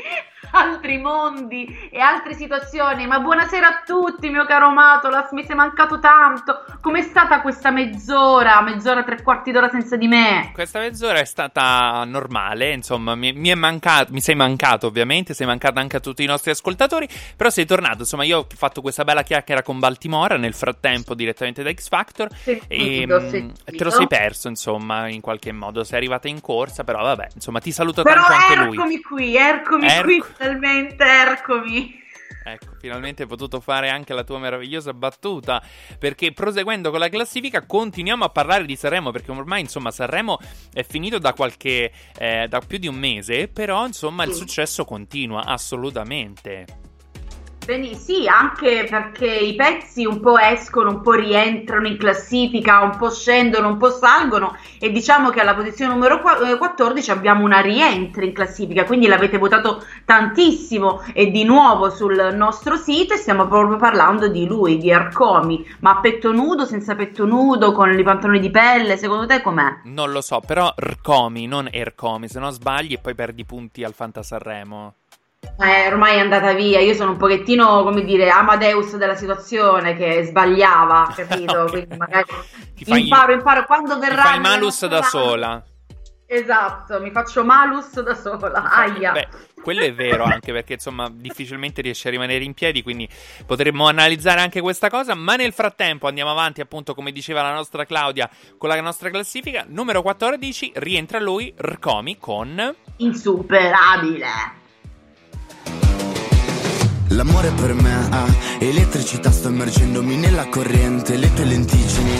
altri mondi e altre situazioni. Ma buonasera a tutti, mio caro Matolas. Mi sei mancato tanto. Com'è stata questa mezz'ora? Mezz'ora, tre quarti d'ora senza di me? Questa mezz'ora è stata normale, insomma, mi, mi è mancato, mi sei mancato ovviamente, sei mancato anche a tutti i nostri ascoltatori, però sei tornato, insomma, io ho fatto questa bella chiacchiera con Baltimora nel frattempo direttamente da X Factor e sì, l'ho mm, te lo sei perso, insomma, in qualche modo, sei arrivata in corsa, però vabbè, insomma, ti saluto Però tanto anche lui. eccomi qui, eccomi Erco- qui, finalmente, eccomi. Ecco, finalmente hai potuto fare anche la tua meravigliosa battuta. Perché proseguendo con la classifica, continuiamo a parlare di Sanremo. Perché ormai, insomma, Sanremo è finito da qualche. Eh, da più di un mese. Però, insomma, il successo continua assolutamente. Bene, sì, anche perché i pezzi un po' escono, un po' rientrano in classifica, un po' scendono, un po' salgono e diciamo che alla posizione numero qua- eh, 14 abbiamo una rientra in classifica, quindi l'avete votato tantissimo e di nuovo sul nostro sito e stiamo proprio parlando di lui, di Arcomi, ma a petto nudo, senza petto nudo, con i pantaloni di pelle, secondo te com'è? Non lo so, però Rcomi, non Ercomi, se no sbagli e poi perdi punti al Fantasarremo. Eh, ormai è andata via, io sono un pochettino, come dire, Amadeus della situazione che sbagliava, capito? Ok. Quindi magari imparo, imparo quando verrà. Fai malus da sola. Esatto, mi faccio malus da sola. Aia. Beh, quello è vero anche perché insomma difficilmente riesci a rimanere in piedi, quindi potremmo analizzare anche questa cosa, ma nel frattempo andiamo avanti appunto come diceva la nostra Claudia con la nostra classifica, numero 14 rientra lui Rcomi con Insuperabile. L'amore per me è elettricità, sto immergendomi nella corrente, le tue lentiggini.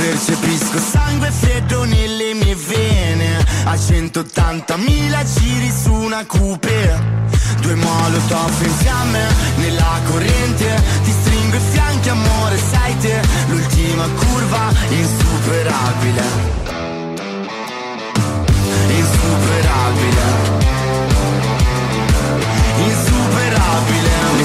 Percepisco sangue freddo nelle mie vene. A 180.000 giri su una coupe Due molotov in fiamme nella corrente. Ti stringo i fianchi amore sai te. L'ultima curva insuperabile. Insuperabile. Insuperabile. Le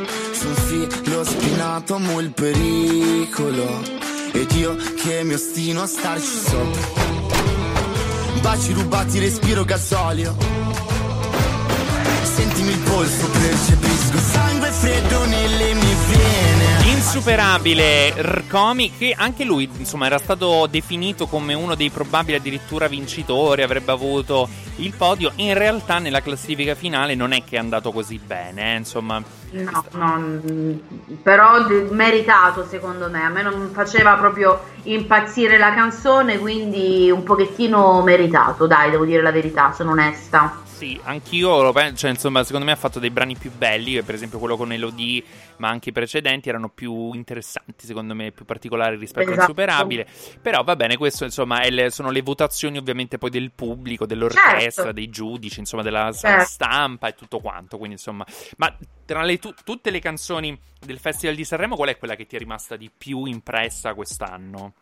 amo il pericolo. Ed io che mi ostino a starci sopra. Baci rubati, respiro gasolio. Sentimi il polso, percepisco sangue freddo nelle mie vene. Insuperabile Rcomi, che anche lui, insomma, era stato definito come uno dei probabili addirittura vincitori, avrebbe avuto il podio. In realtà, nella classifica finale non è che è andato così bene, eh, insomma. No, no, però meritato secondo me. A me non faceva proprio impazzire la canzone, quindi un pochettino meritato, dai, devo dire la verità, sono onesta. Sì, anch'io lo penso, cioè, insomma, secondo me ha fatto dei brani più belli, per esempio quello con Elodie, ma anche i precedenti erano più interessanti, secondo me, più particolari rispetto Esatto. all'insuperabile. Però va bene, questo insomma le- sono le votazioni ovviamente poi del pubblico, dell'orchestra, Certo. dei giudici, insomma, della Certo. stampa e tutto quanto. Quindi insomma, ma tra le tu- tutte le canzoni del Festival di Sanremo, qual è quella che ti è rimasta di più impressa quest'anno?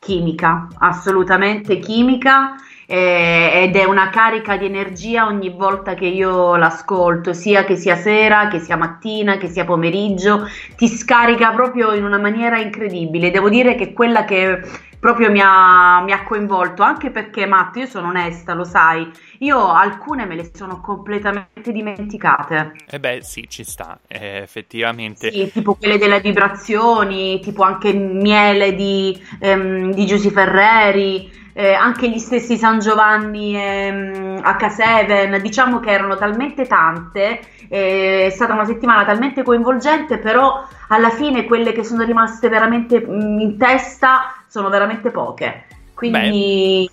Chimica, assolutamente chimica eh, ed è una carica di energia ogni volta che io l'ascolto, sia che sia sera, che sia mattina, che sia pomeriggio, ti scarica proprio in una maniera incredibile. Devo dire che quella che proprio mi ha, mi ha coinvolto, anche perché Matt, io sono onesta, lo sai, io alcune me le sono completamente dimenticate. Eh beh, sì, ci sta, eh, effettivamente. Sì, tipo quelle delle vibrazioni, tipo anche Miele di, ehm, di Giusy Ferreri, eh, anche gli stessi San Giovanni ehm, H7, diciamo che erano talmente tante, eh, è stata una settimana talmente coinvolgente, però alla fine quelle che sono rimaste veramente in testa sono veramente poche. Quindi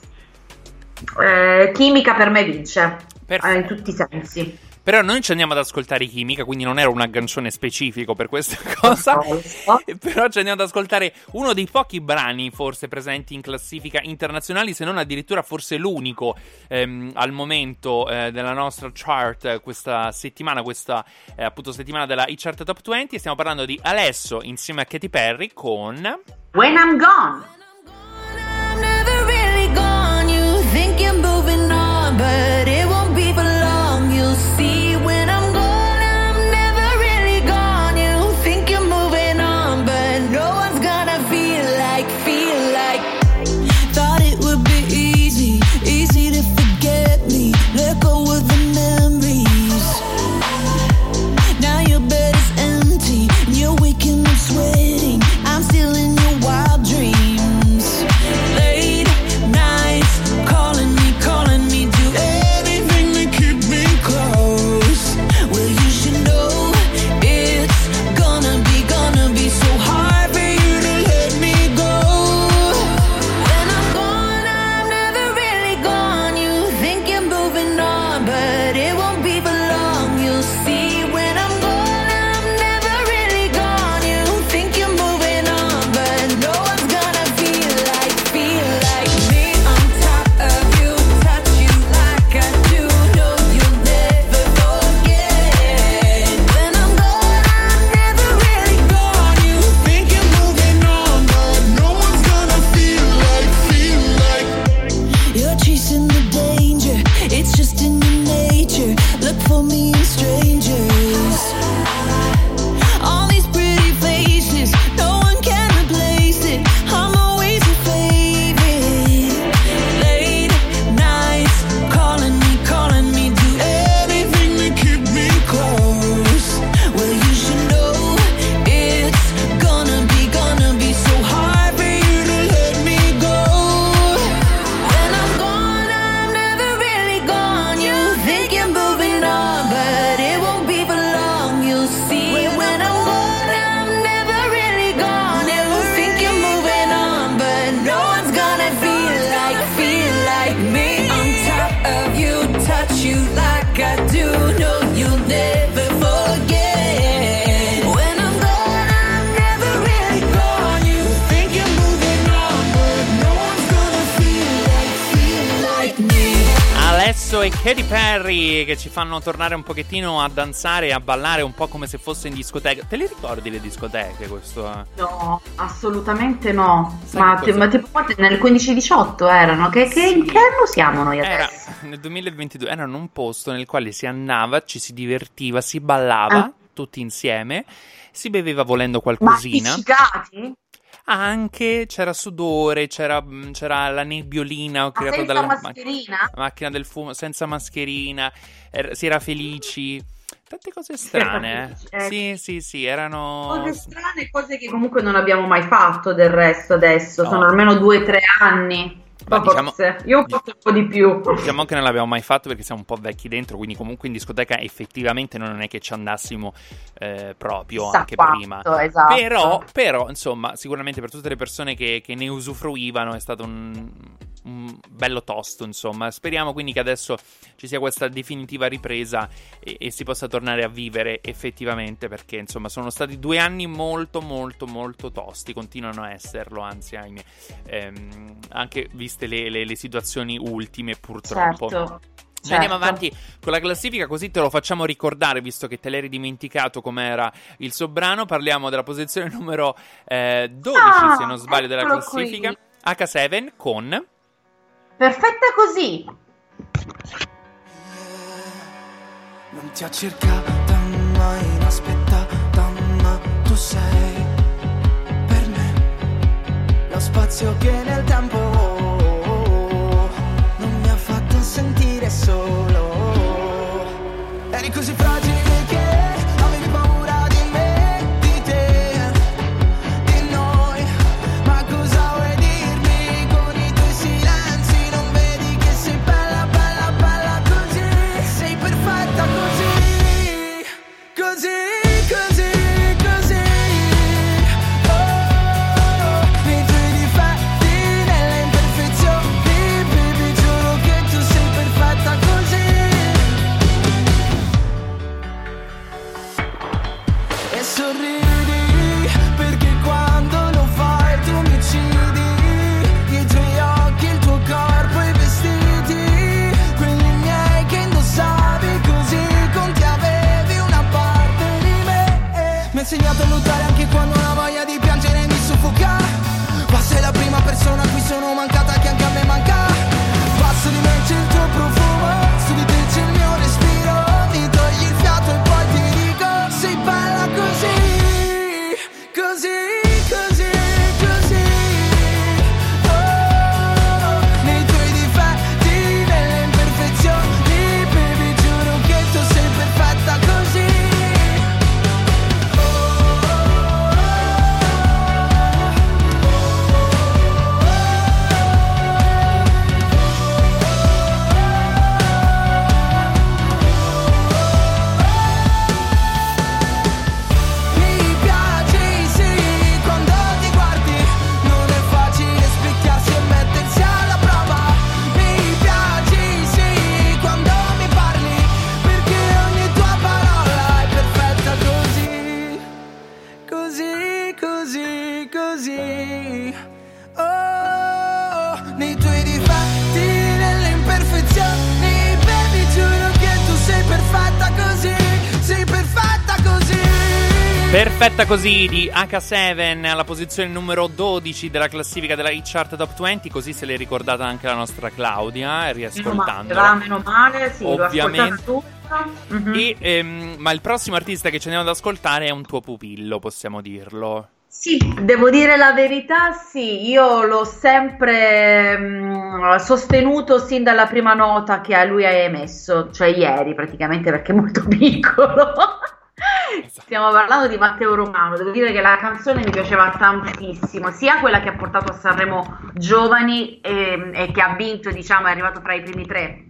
Eh, chimica per me vince eh, in tutti i sensi. Però noi ci andiamo ad ascoltare Chimica, quindi non era un aggancione specifico per questa cosa. Però ci andiamo ad ascoltare uno dei pochi brani forse presenti in classifica internazionali, se non addirittura forse l'unico ehm, al momento eh, della nostra chart questa settimana, questa eh, appunto settimana della e-chart Top 20. Stiamo parlando di Alesso insieme a Katy Perry con When I'm Gone. never really gone. You think you're moving on, but it Alesso e Katy Perry che ci fanno tornare un pochettino a danzare e a ballare un po' come se fosse in discoteca. Te le ricordi le discoteche questo? No, assolutamente no. Ma, cosa- ma tipo nel 15-18 erano? Che, che- in che anno siamo noi Era adesso? nel 2022 erano un posto nel quale si andava, ci si divertiva, si ballava Ah. tutti insieme, si beveva volendo Ma qualcosina. appiccicati? Anche c'era sudore, c'era, mh, c'era la nebbiolina creata senza dalla ma- mascherina? macchina del fumo, senza mascherina, er- si era felici. Tante cose strane, eh. ecco. Sì, sì, sì, erano... Cose strane, cose che comunque non abbiamo mai fatto del resto adesso. No. Sono almeno due o tre anni. Ma diciamo- forse. Io un po' di più. Diciamo che non l'abbiamo mai fatto perché siamo un po' vecchi dentro, quindi comunque in discoteca effettivamente non è che ci andassimo eh, proprio Chissà anche quanto, prima. esatto. Però, però, insomma, sicuramente per tutte le persone che, che ne usufruivano è stato un, un bello tosto, insomma. Speriamo quindi che adesso ci sia questa definitiva ripresa e, e si possa tornare a vivere effettivamente perché, insomma, sono stati due anni molto, molto, molto tosti, continuano a esserlo, anzi, ahimè, ehm, anche viste le, le- le situazioni ultime, purtroppo. Certo. Noi andiamo certo. avanti con la classifica, così te lo facciamo ricordare, visto che te l'eri dimenticato com'era il sovrano. Parliamo della posizione numero eh, 12, Ah, se non sbaglio, della classifica. qui. H7 con. Perfetta così. Non ti ho cercata mai inaspettata, ma tu sei per me lo spazio che nel tempo sentire solo. Eri così fragile Perfetta così di H7 alla posizione numero 12 della classifica della Hit Chart Top 20, così se l'è ricordata anche la nostra Claudia, riascoltandola. Meno male, meno male, sì, Ovviamente. tutta. E, ehm, ma il prossimo artista che ci andiamo ad ascoltare è un tuo pupillo, possiamo dirlo. Sì, devo dire la verità, sì, io l'ho sempre mm, sostenuto sin dalla prima nota che a lui hai emesso, cioè ieri praticamente perché è molto piccolo. Stiamo parlando di Matteo Romano, devo dire che la canzone mi piaceva tantissimo, sia quella che ha portato a Sanremo Giovani e, e che ha vinto, diciamo, è arrivato fra i primi tre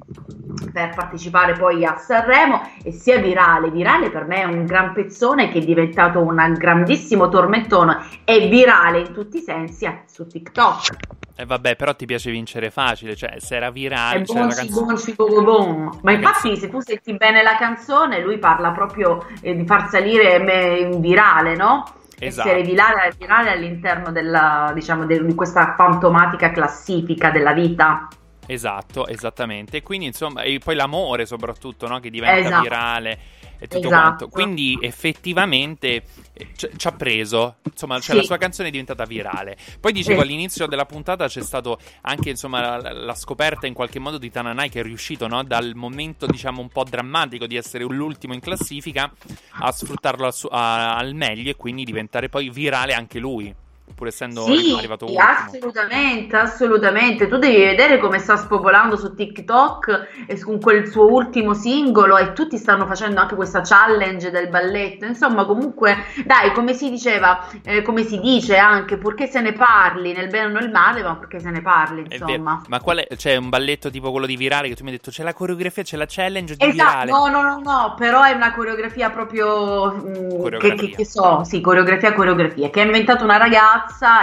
per partecipare poi a Sanremo e sia virale. Virale per me è un gran pezzone che è diventato un grandissimo tormentone e virale in tutti i sensi su TikTok. E vabbè, però ti piace vincere facile, cioè se era virale, c'era la bonci, canzone. bonci, bo- bon. Ma infatti, se tu senti bene la canzone, lui parla proprio eh, di far salire me in virale, no? Esatto. Essere virale, virale all'interno della, diciamo, de- di questa fantomatica classifica della vita. Esatto, esattamente. E quindi, insomma, e poi l'amore soprattutto, no? Che diventa Esatto. virale e tutto Esatto. quanto. Quindi, effettivamente, eh, ci ci ha preso. Insomma, cioè, Sì. la sua canzone è diventata virale. Poi dicevo, Sì. all'inizio della puntata c'è stato anche, insomma, la, la scoperta in qualche modo di Tananai che è riuscito, no? Dal momento, diciamo, un po' drammatico di essere l'ultimo in classifica a sfruttarlo al, su- a- al meglio e quindi diventare poi virale anche lui. Pur essendo Sì, arrivato ultimo. assolutamente, assolutamente. Tu devi vedere come sta spopolando su TikTok e con quel suo ultimo singolo e tutti stanno facendo anche questa challenge del balletto. Insomma, comunque, dai, come si diceva, eh, come si dice anche, purché se ne parli, nel bene o nel male, ma purché se ne parli, insomma. Ma qual è? C'è un balletto tipo quello di virale che tu mi hai detto c'è la coreografia, c'è la challenge di Esatto, virale. no, no, no, no, però è una coreografia proprio mm, che, Coreografia. che- che so, sì, coreografia, coreografia, che ha inventato una ragazza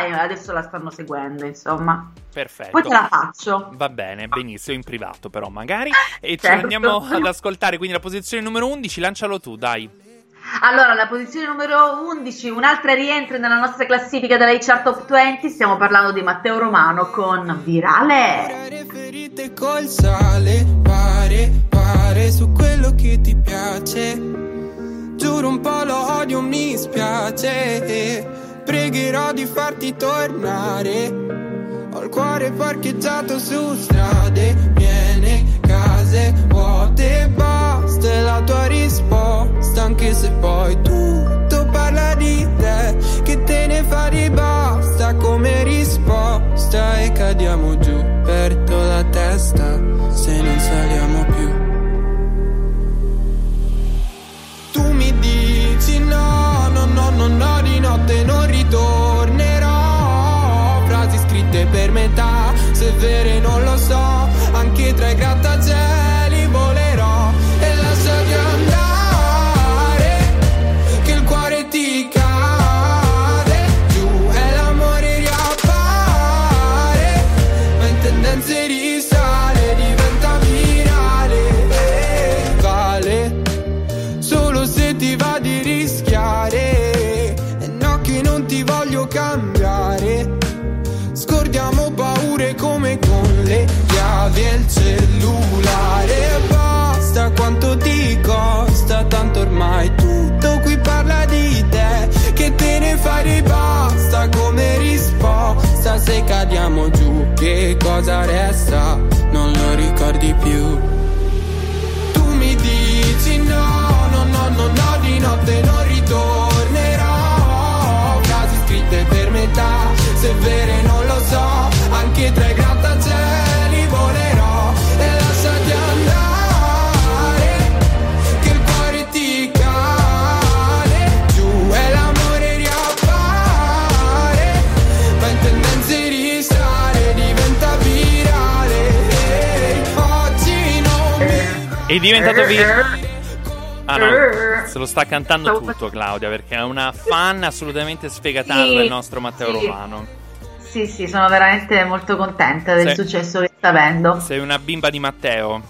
e adesso la stanno seguendo, insomma. Perfetto. Poi te la faccio. Va bene, benissimo, in privato però magari. E ci Certo. andiamo ad ascoltare quindi la posizione numero 11, lancialo tu, dai. Allora, la posizione numero 11, un'altra rientra nella nostra classifica della HR Top 20, stiamo parlando di Matteo Romano con Virale. ferite col sale Pare, pare su quello che ti piace Giuro un po' lo odio, mi spiace Pregherò di farti tornare. Ho il cuore parcheggiato su strade piene Case vuote, basta è la tua risposta Anche se poi tutto parla di te Che te ne fai basta come risposta E cadiamo giù, perdo la testa Se non saliamo più. Tu mi dici no, no, no, no, no, notte non ritornerò. Frasi scritte per metà, se vere non lo so, anche tra i grattacieli Se cadiamo giù, che cosa resta? Non lo ricordi più. Tu mi dici no, no, no, no, no, di notte non ritornerò. Frasi scritte per metà, se vere non È diventato virale. Ah no, se lo sta cantando tutto Claudia perché è una fan assolutamente sfegatata Sì, del nostro Matteo sì. Romano. Sì, sì, sono veramente molto contenta del Sì. successo che sta avendo. Sei una bimba di Matteo.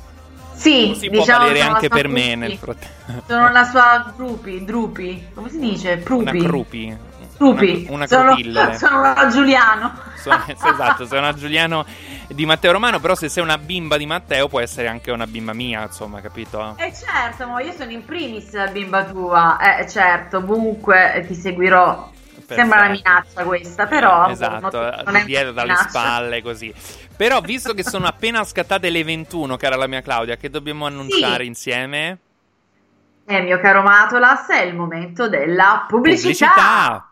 Sì, Si diciamo può valere sono anche per me groupie. nel frattempo. Sono la sua drupi, drupi, come si dice? Una Prupi. crupi. Drupi. Una, una sono, crupillere. sono una Giuliano. Sono- esatto, sei una Giuliano di Matteo Romano, però se sei una bimba di Matteo può essere anche una bimba mia, insomma, capito? Eh certo, ma io sono in primis la bimba tua. Eh certo, ovunque eh, ti seguirò. Sembra una minaccia questa, però Esatto, non è dietro dalle minaccia. spalle così. Però visto che sono appena scattate le 21, cara la mia Claudia, che dobbiamo annunciare insieme? Eh, mio caro Matolas, è il momento della pubblicità.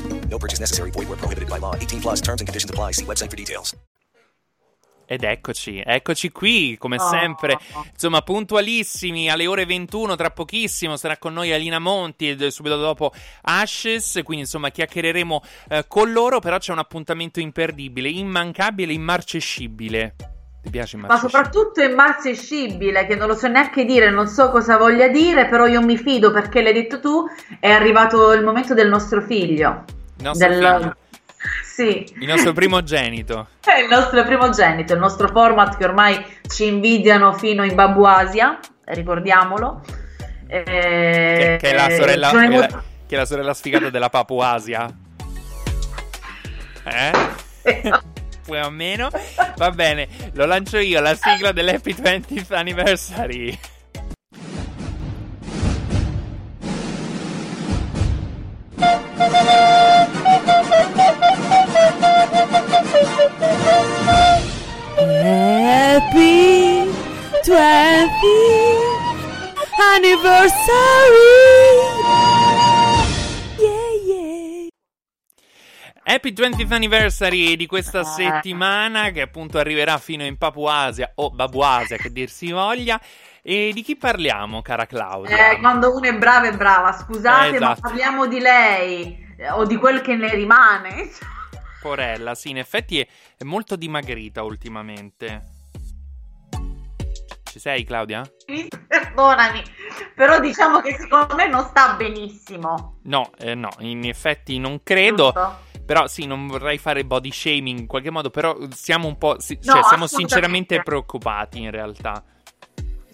No purchase necessary. Void where prohibited by law. 18 plus terms and conditions apply. See website for details. Ed eccoci, eccoci qui, come Oh. sempre, insomma, puntualissimi alle ore 21, tra pochissimo sarà con noi Alina Monti e subito dopo Ashes, quindi insomma chiacchiereremo eh, con loro, però c'è un appuntamento imperdibile, immancabile, immarcescibile. Ti piace Ma soprattutto immarcescibile, che non lo so neanche dire, non so cosa voglia dire, però io mi fido perché l'hai detto tu, è arrivato il momento del nostro figlio. Il nostro Del- figlio, Sì, il nostro primogenito. è il nostro primogenito, il nostro format che ormai ci invidiano fino in Babuasia, ricordiamolo. Eh, Che, che è la sorella, sono che è la- che è la sorella sfigata della Papuasia. Eh? Più o meno. Va bene, lo lancio io, la sigla dell'Happy 20th Anniversary. Happy 20th anniversary. Happy 20th Anniversary di questa settimana che appunto arriverà fino in Papuasia o Babuasia che dir si voglia. E di chi parliamo, cara Claudia? Eh, quando uno è bravo è brava, scusate, Eh, ma esatto. parliamo di lei o di quel che ne rimane. Porella, sì, in effetti è, è molto dimagrita ultimamente. Ci sei, Claudia? Perdonami, però diciamo che secondo me non sta benissimo. No, eh, no, in effetti non credo. Giusto? Però sì, non vorrei fare body shaming in qualche modo, però siamo un po'... sì, No, cioè, siamo sinceramente preoccupati in realtà.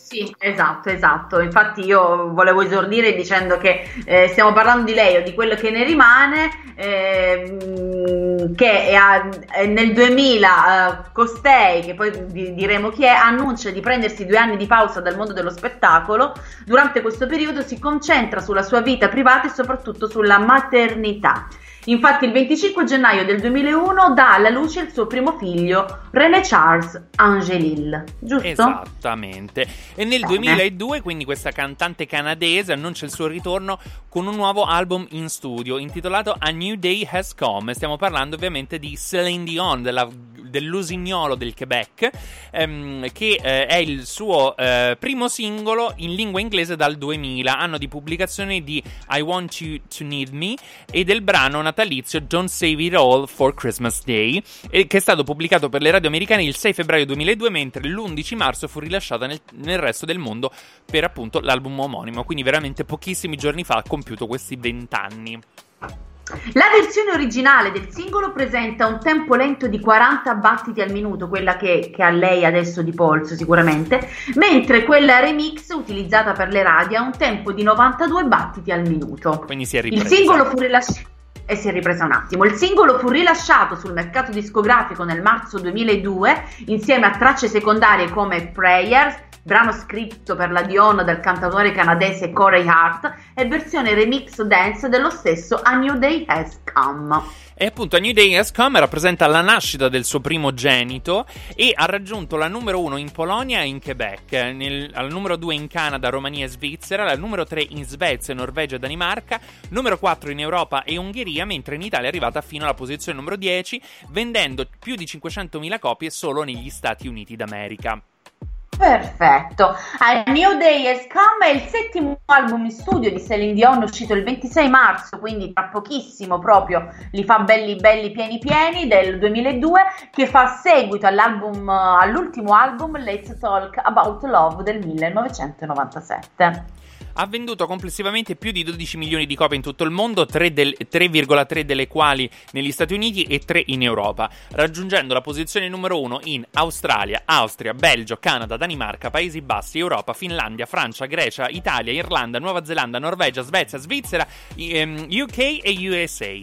Sì, esatto, esatto. Infatti io volevo esordire dicendo che eh, stiamo parlando di lei o di quello che ne rimane, ehm, che a- nel 2000 eh, costei, che poi di- diremo chi è, annuncia di prendersi due anni di pausa dal mondo dello spettacolo. Durante questo periodo si concentra sulla sua vita privata e soprattutto sulla maternità. Infatti il 25 gennaio del 2001 dà alla luce il suo primo figlio, René Charles Angelil, giusto? Esattamente. E nel Bene. 2002, quindi questa cantante canadese annuncia il suo ritorno con un nuovo album in studio intitolato A New Day Has Come. Stiamo parlando ovviamente di Celine Dion, della- dell'usignolo del Quebec, ehm, che eh, è il suo eh, primo singolo in lingua inglese dal 2000, anno di pubblicazione di I Want You to Need Me e del brano natalizio Don't Save It All for Christmas Day, e che è stato pubblicato per le radio americane il 6 febbraio 2002, mentre l'11 marzo fu rilasciata nel, nel resto del mondo per appunto l'album omonimo. Quindi veramente pochissimi giorni fa ha compiuto questi 20 anni. La versione originale del singolo presenta un tempo lento di 40 battiti al minuto, quella che, che ha lei adesso di polso sicuramente, mentre quella remix utilizzata per le radio ha un tempo di 92 battiti al minuto. Quindi si è Il ripresa. singolo fu rilasciato. E si è ripresa un attimo. Il singolo fu rilasciato sul mercato discografico nel marzo 2002 insieme a tracce secondarie come Prayers, brano scritto per la Dion dal cantautore canadese Corey Hart e versione remix dance dello stesso A New Day Has Come. E appunto A New Day Has Come rappresenta la nascita del suo primogenito e ha raggiunto la numero 1 in Polonia e in Quebec, nel- al numero 2 in Canada, Romania e Svizzera, al numero 3 in Svezia, Norvegia e Danimarca, numero 4 in Europa e Ungheria, mentre in Italia è arrivata fino alla posizione numero 10, vendendo più di 500.000 copie solo negli Stati Uniti d'America. Perfetto. A New Day Has Come è il settimo album in studio di Celine Dion, uscito il 26 marzo, quindi tra pochissimo proprio li fa belli belli pieni pieni del 2002, che fa seguito all'album, all'ultimo album Let's Talk About Love del 1997. Ha venduto complessivamente più di 12 milioni di copie in tutto il mondo, 3 del- 3,3 delle quali negli Stati Uniti e 3 in Europa, raggiungendo la posizione numero 1 in Australia, Austria, Belgio, Canada, Danimarca, Paesi Bassi, Europa, Finlandia, Francia, Grecia, Italia, Irlanda, Nuova Zelanda, Norvegia, Svezia, Svizzera, ehm, UK e USA.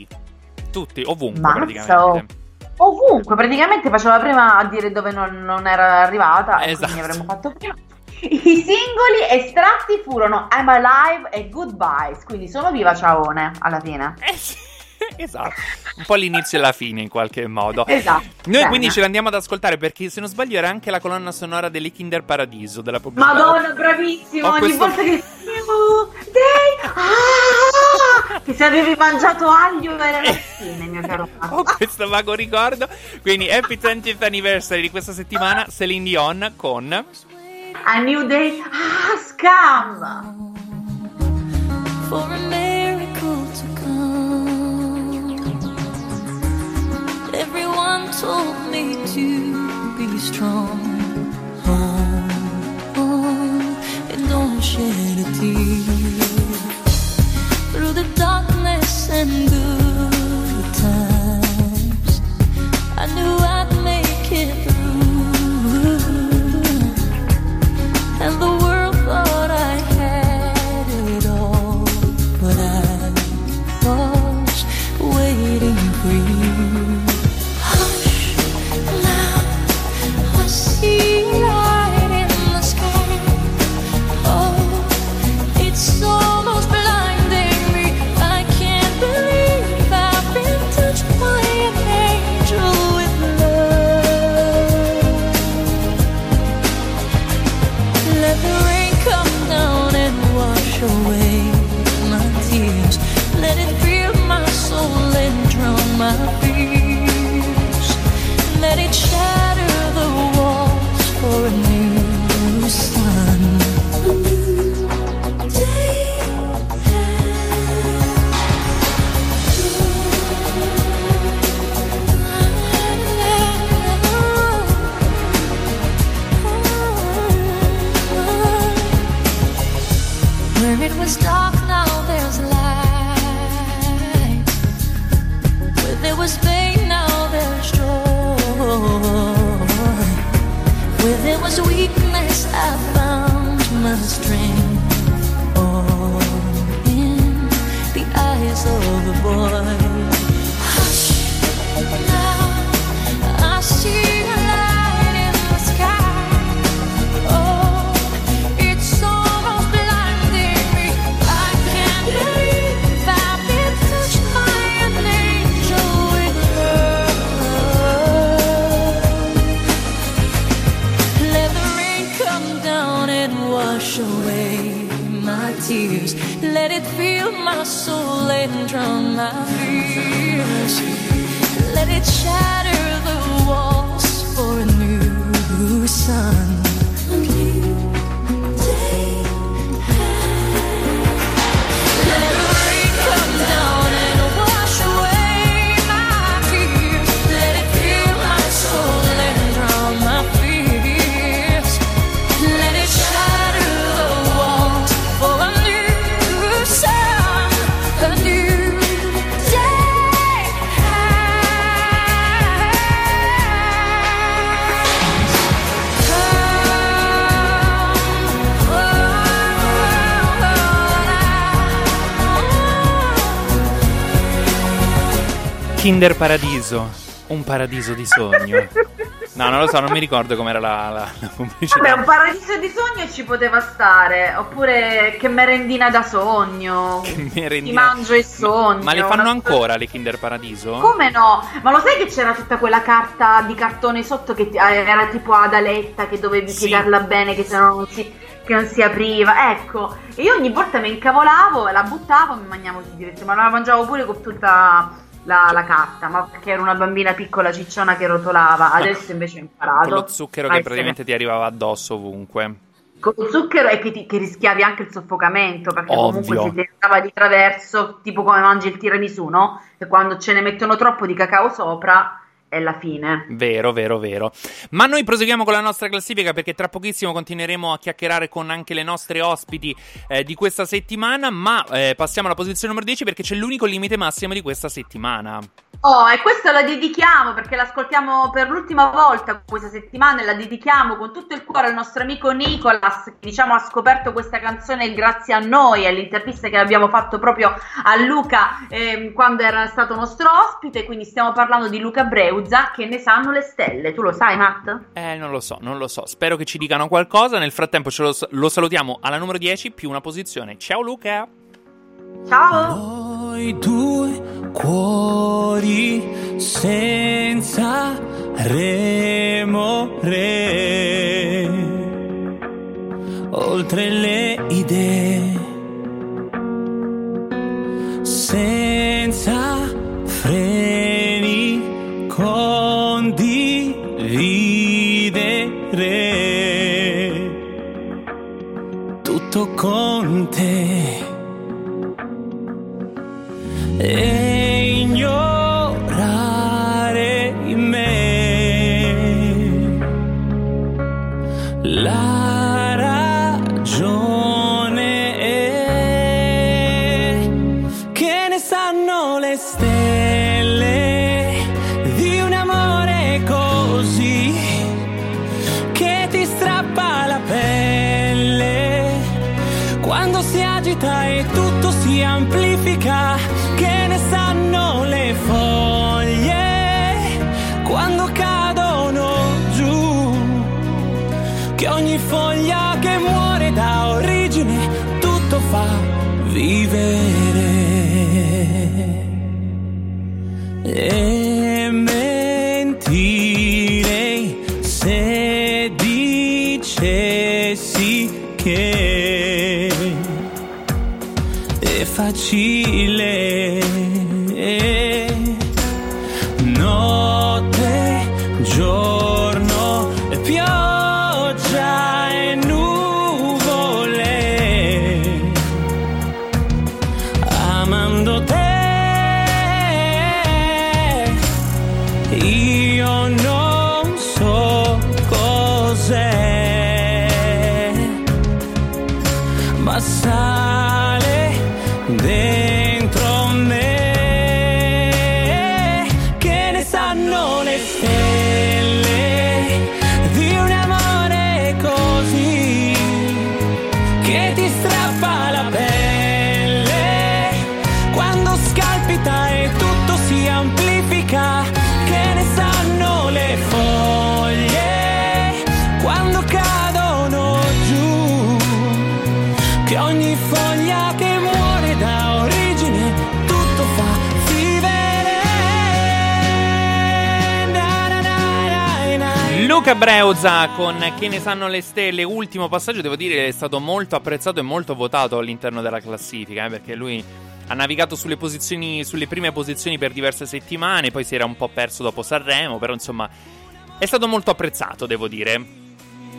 Tutti, ovunque Mazza, praticamente. Ovunque, praticamente faceva prima a dire dove non, non era arrivata, Esatto. quindi avremmo fatto prima. I singoli estratti furono I'm Alive e Goodbyes, quindi sono viva ciaone alla fine. Esatto, un po' l'inizio e la fine in qualche modo. Esatto. Noi Bene. quindi ce l'andiamo ad ascoltare perché se non sbaglio era anche la colonna sonora delle Kinder Paradiso della pubblicità. Madonna, bravissimo! Ogni questo- volta che Day, ah! che se avevi mangiato aglio era la fine, mio caro Ho questo vago ricordo. Quindi happy 20th anniversary di questa settimana, Celine Dion con A New Day, has come. for a miracle to come. Everyone told me to be strong. Oh, oh, and don't shed a tear. Through the darkness and good Kinder Paradiso, un paradiso di sogno. No, non lo so, non mi ricordo com'era la, la, la pubblicità. Vabbè, un paradiso di sogno ci poteva stare, oppure che merendina da sogno, ti Merendina. mangio il sogno. Ma le fanno ancora le Kinder Paradiso? Come no? Ma lo sai che c'era tutta quella carta di cartone sotto che ti- eh, era tipo ad aletta che dovevi Sì. piegarla bene che se no non si, che non si apriva? Ecco, e io ogni volta mi incavolavo, la buttavo e mi mangiavo il diretto, ma la mangiavo pure con tutta la, la carta, ma perché ero una bambina piccola cicciona che rotolava, adesso invece ho imparato. Con lo zucchero che essere- praticamente ti arrivava addosso ovunque. Con lo zucchero e che, ti- che rischiavi anche il soffocamento, perché comunque Ovvio. si ti andava di traverso, tipo come mangi il tiramisù, no? E quando ce ne mettono troppo di cacao sopra è la fine. Vero, vero, vero. Ma noi proseguiamo con la nostra classifica perché tra pochissimo continueremo a chiacchierare con anche le nostre ospiti eh, di questa settimana. Ma eh, passiamo alla posizione numero 10 perché c'è l'unico limite massimo di questa settimana. Oh, e questa la dedichiamo perché l'ascoltiamo per l'ultima volta questa settimana e la dedichiamo con tutto il cuore al nostro amico Nicolas, che diciamo ha scoperto questa canzone grazie a noi, all'intervista che abbiamo fatto proprio a Luca ehm, quando era stato nostro ospite, quindi stiamo parlando di Luca Breuza, che ne sanno le stelle, tu lo sai Matt? Eh, non lo so, non lo so. Spero che ci dicano qualcosa. Nel frattempo ce lo, lo salutiamo alla numero 10 più una posizione. Ciao Luca! Ciao! Noi due cuori senza remore, oltre le idee, senza freni, tutto con te Luca Breuza con Che ne sanno le stelle, ultimo passaggio, devo dire è stato molto apprezzato e molto votato all'interno della classifica, eh, perché lui ha navigato sulle, posizioni, sulle prime posizioni per diverse settimane, poi si era un po' perso dopo Sanremo, però insomma è stato molto apprezzato, devo dire.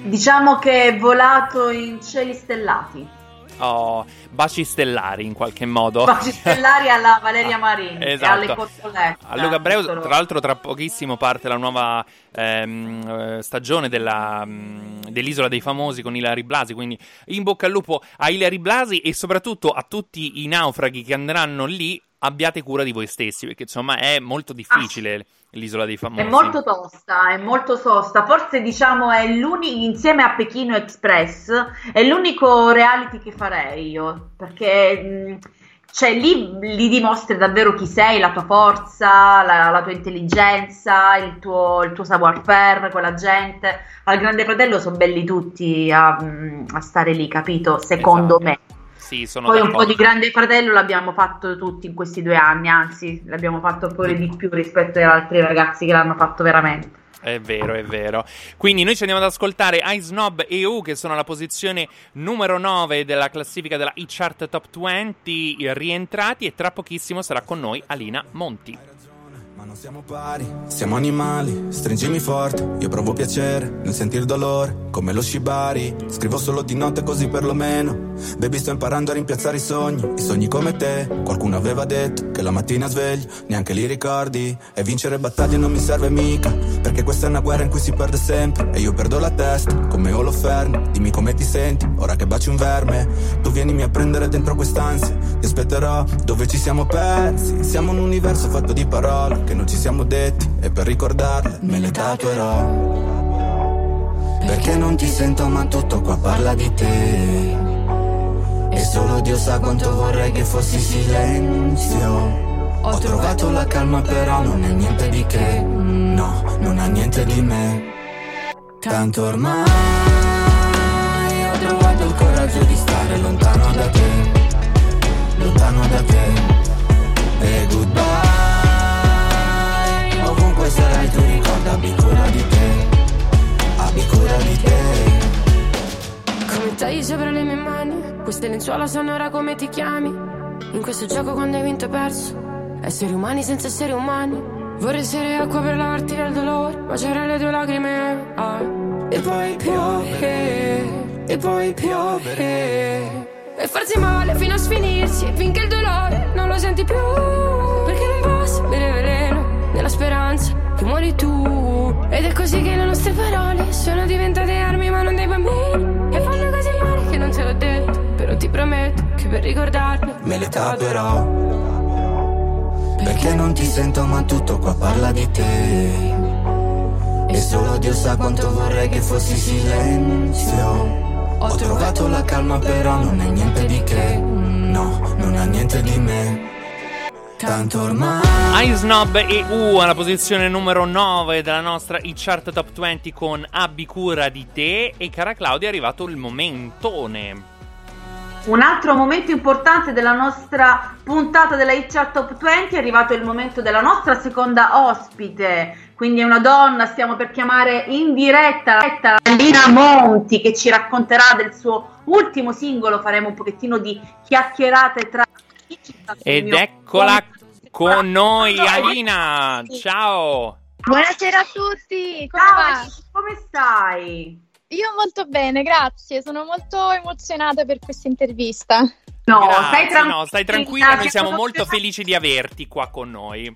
Diciamo che è volato in cieli stellati, Oh, baci stellari in qualche modo. baci stellari alla Valeria Marini e Esatto. alle cotolette. A Luca Solo- tra l'altro, tra pochissimo parte la nuova ehm, eh, stagione della, mm, dell'Isola dei Famosi con Ilari Blasi. Quindi, in bocca al lupo a Ilari Blasi e soprattutto a tutti i naufraghi che andranno lì. Abbiate cura di voi stessi, perché insomma è molto difficile l'Isola dei Famosi. È molto tosta, è molto tosta. Forse diciamo è l'unico insieme a Pechino Express è l'unico reality che farei io, perché cioè, lì, lì dimostri davvero chi sei, la tua forza, la, la tua intelligenza, il tuo, il tuo savoir-faire, quella gente. Al Grande Fratello sono belli tutti a, a stare lì, capito? Secondo me. Sì, sono Poi un d'accordo. po' di Grande Fratello l'abbiamo fatto tutti in questi due anni, anzi l'abbiamo fatto pure di più rispetto agli altri ragazzi che l'hanno fatto veramente. È vero, è vero. Quindi noi ci andiamo ad ascoltare Ice Snob e U che sono alla posizione numero 9 della classifica della e-chart Top 20 rientrati e tra pochissimo sarà con noi Alina Monti. Non siamo pari, siamo animali, stringimi forte, io provo piacere nel sentir dolore, come lo shibari, scrivo solo di notte così perlomeno, baby sto imparando a rimpiazzare i sogni, i sogni come te, qualcuno aveva detto che la mattina sveglio, neanche li ricordi, e vincere battaglie non mi serve mica, perché questa è una guerra in cui si perde sempre, e io perdo la testa, come Holofernes, dimmi come ti senti, ora che baci un verme, tu vienimi a prendere dentro quest'ansia, ti aspetterò dove ci siamo persi, siamo un universo fatto di parole, che non ci siamo detti e per ricordarle me le tatuerò. Perché non ti sento ma tutto qua parla di te. E solo Dio sa quanto vorrei che fossi silenzio. Ho trovato la calma però non è niente di che. No, non ha niente di me. Tanto ormai ho trovato il coraggio di stare lontano da te. Lontano da te. E goodbye ovunque sarai tu ricorda abbi cura di te. Abbi cura di te. Come tagli sopra le mie mani Queste lenzuola sanno ora come ti chiami. In questo gioco quando hai vinto e perso Esseri umani senza esseri umani. Vorrei essere acqua per lavarti dal dolore Baciare le tue lacrime ah. E poi piove E poi piove. E farsi male fino a sfinirsi Finché il dolore non lo senti più. Perché non posso nella speranza che muori tu. Ed è così che le nostre parole sono diventate armi ma non dei bambini. E fanno così male che non te l'ho detto, però ti prometto che per ricordarmi me le tatuerò perché non ti sento ma tutto qua parla di te e solo Dio sa quanto vorrei che fossi silenzio ho trovato la calma però non è niente di che no non ha niente di me tanto ormai. Ice Snob e U alla posizione numero 9 della nostra e-chart top 20 con Abbi cura di te. E cara Claudia è arrivato il momentone. Un altro momento importante della nostra puntata della Chart Top 20 è arrivato il momento della nostra seconda ospite, quindi è una donna, stiamo per chiamare in diretta Lina Monti che ci racconterà del suo ultimo singolo, faremo un pochettino di chiacchierate tra Ed eccola con noi Alina, ciao! Buonasera a tutti, come Ciao, va? come stai? Io molto bene, grazie, sono molto emozionata per questa intervista. No, Grazie, stai tranquilla. no, stai tranquilla, noi Siamo molto felici di averti qua con noi.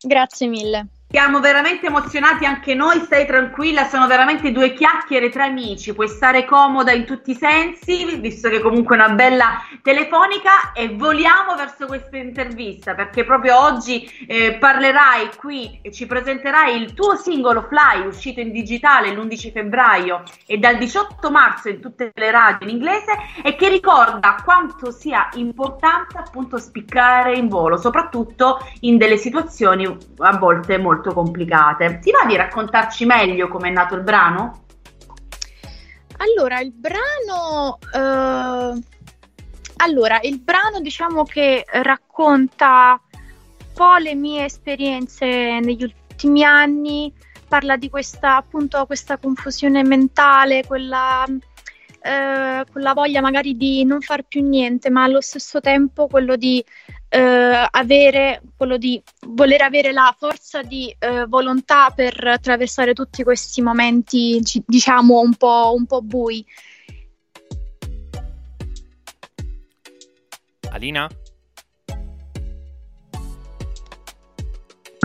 Grazie mille. Siamo veramente emozionati anche noi, stai tranquilla, sono veramente due chiacchiere tra amici, puoi stare comoda in tutti i sensi, visto che comunque è una bella telefonica e voliamo verso questa intervista perché proprio oggi eh, parlerai qui e ci presenterai il tuo singolo Fly uscito in digitale l'11 febbraio e dal 18 marzo in tutte le radio in inglese e che ricorda quanto sia importante appunto spiccare in volo, soprattutto in delle situazioni a volte molto complicate. Ti va di raccontarci meglio com'è nato il brano? Allora, il brano... eh, Allora, il brano diciamo che racconta un po' le mie esperienze negli ultimi anni, parla di questa appunto questa confusione mentale, quella, eh, quella voglia magari di non far più niente, ma allo stesso tempo quello di eh, avere, quello di voler avere la forza di eh, volontà per attraversare tutti questi momenti, ci- diciamo, un po', un po' bui. Alina?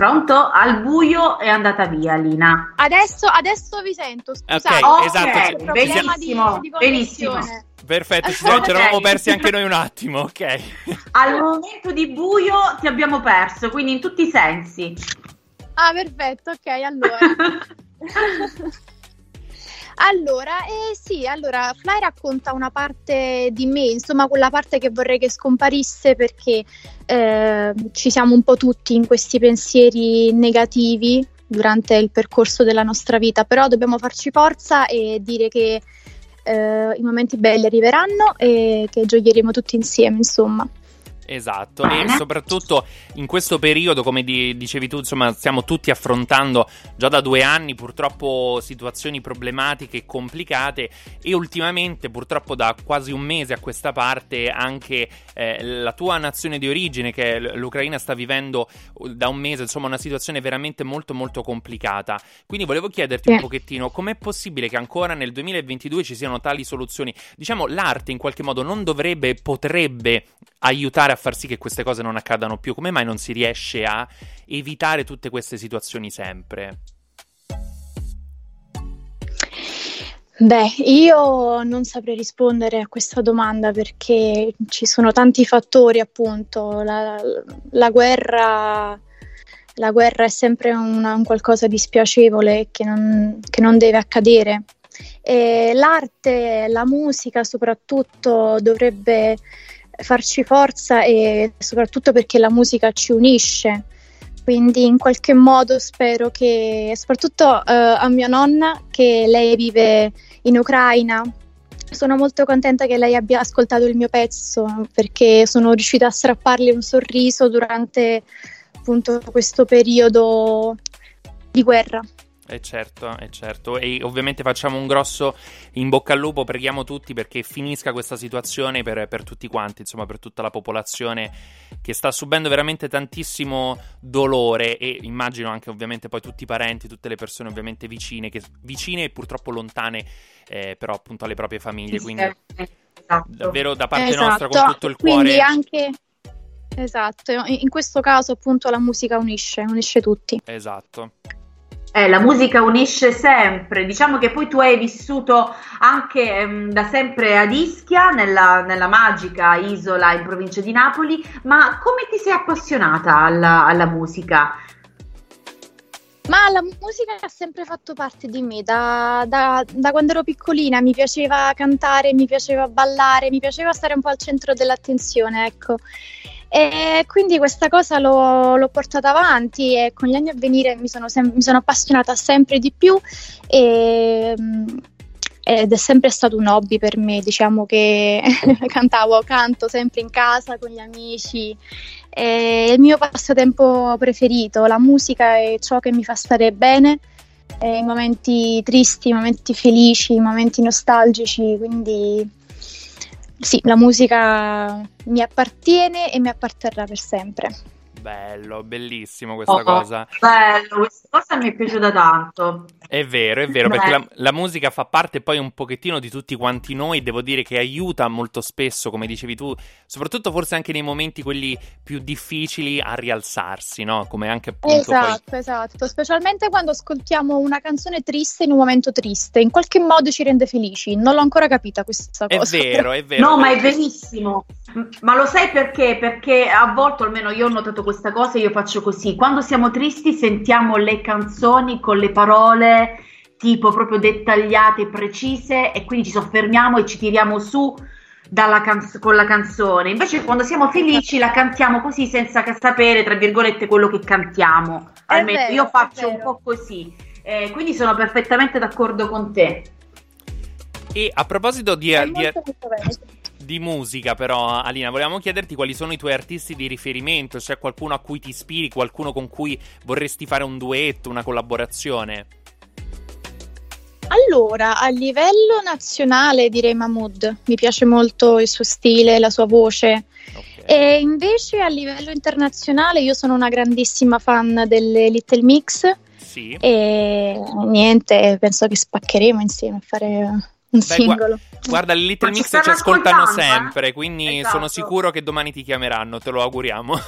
Pronto? Al buio è andata via Lina. Adesso, adesso vi sento, scusate. Ok, esatto, problema benissimo, di- di benissimo. Perfetto, ci siamo, ci eravamo persi anche noi un attimo, ok. Al momento di buio ti abbiamo perso, quindi in tutti i sensi. Ah, perfetto, ok, allora. Allora, eh, sì, allora Fly racconta una parte di me, insomma, quella parte che vorrei che scomparisse perché eh, ci siamo un po' tutti in questi pensieri negativi durante il percorso della nostra vita, però dobbiamo farci forza e dire che eh, i momenti belli arriveranno e che gioieremo tutti insieme, insomma. Esatto, e soprattutto in questo periodo, come di- dicevi tu, insomma, stiamo tutti affrontando già da due anni purtroppo situazioni problematiche e complicate e ultimamente, purtroppo da quasi un mese a questa parte, anche eh, la tua nazione di origine, che l'Ucraina, sta vivendo uh, da un mese, insomma, una situazione veramente molto molto complicata. Quindi volevo chiederti un pochettino com'è possibile che ancora nel 2022 ci siano tali soluzioni? Diciamo, l'arte in qualche modo non dovrebbe, potrebbe aiutare a far sì che queste cose non accadano più. Come mai non si riesce a evitare tutte queste situazioni sempre? Beh, io non saprei rispondere a questa domanda perché ci sono tanti fattori, appunto. La, la guerra, la guerra è sempre una- un qualcosa di spiacevole che non, che non deve accadere. E l'arte, la musica soprattutto dovrebbe farci forza e soprattutto perché la musica ci unisce. Quindi in qualche modo spero che, soprattutto eh, a mia nonna, che lei vive in Ucraina, sono molto contenta che lei abbia ascoltato il mio pezzo perché sono riuscita a strapparle un sorriso durante appunto questo periodo di guerra. Eh certo, eh certo. E ovviamente facciamo un grosso in bocca al lupo, preghiamo tutti perché finisca questa situazione per, per tutti quanti, insomma, per tutta la popolazione che sta subendo veramente tantissimo dolore e immagino anche ovviamente poi tutti i parenti, tutte le persone ovviamente vicine, che, vicine e purtroppo lontane, eh, però appunto alle proprie famiglie. Quindi davvero da parte nostra con tutto il cuore. Esatto. Quindi anche esatto, in questo caso appunto la musica unisce, unisce tutti. Esatto. Eh, la musica unisce sempre, diciamo che poi tu hai vissuto anche ehm, da sempre ad Ischia, nella, nella magica isola in provincia di Napoli, ma come ti sei appassionata alla, alla musica? Ma la musica ha sempre fatto parte di me, da, da- da quando ero piccolina mi piaceva cantare, mi piaceva ballare, mi piaceva stare un po' al centro dell'attenzione, ecco. E quindi questa cosa l'ho, l'ho portata avanti e con gli anni a venire mi sono, sem- mi sono appassionata sempre di più e, ed è sempre stato un hobby per me, diciamo che cantavo, canto sempre in casa con gli amici, è il mio passatempo preferito, la musica è ciò che mi fa stare bene, i momenti tristi, i momenti felici, i momenti nostalgici, quindi sì, la musica mi appartiene e mi apparterrà per sempre. Bello, bellissimo questa Oh, cosa. Bello, questa cosa mi è piaciuta tanto. È vero, è vero, perché Beh. la, la musica fa parte poi un pochettino di tutti quanti noi, devo dire che aiuta molto spesso, come dicevi tu, soprattutto forse anche nei momenti quelli più difficili a rialzarsi, no? Come anche appunto poi... Esatto, esatto, specialmente quando ascoltiamo una canzone triste in un momento triste, in qualche modo ci rende felici. Non l'ho ancora capita questa È cosa. vero, è vero. No, ma è verissimo. Ma lo sai perché? Perché a volte, almeno io ho notato questa cosa, io faccio così. Quando siamo tristi sentiamo le canzoni con le parole tipo proprio dettagliate, precise e quindi ci soffermiamo e ci tiriamo su dalla canz- con la canzone. Invece quando siamo felici la cantiamo così senza sapere, tra virgolette, quello che cantiamo. È Almeno vero, io faccio un po' così. Eh, quindi sono perfettamente d'accordo con te. E a proposito di, È di- molto, molto. Di musica, però, Alina, volevamo chiederti quali sono i tuoi artisti di riferimento, c'è qualcuno a cui ti ispiri, qualcuno con cui vorresti fare un duetto, una collaborazione? Allora, a livello nazionale direi Mahmood, mi piace molto il suo stile, la sua voce. E invece a livello internazionale io sono una grandissima fan delle Little Mix Sì. e niente, penso che spaccheremo insieme a fare un Beh, singolo. Guarda, le Little Mix ci ascoltano eh? sempre, quindi Esatto. sono sicuro che domani ti chiameranno, te lo auguriamo.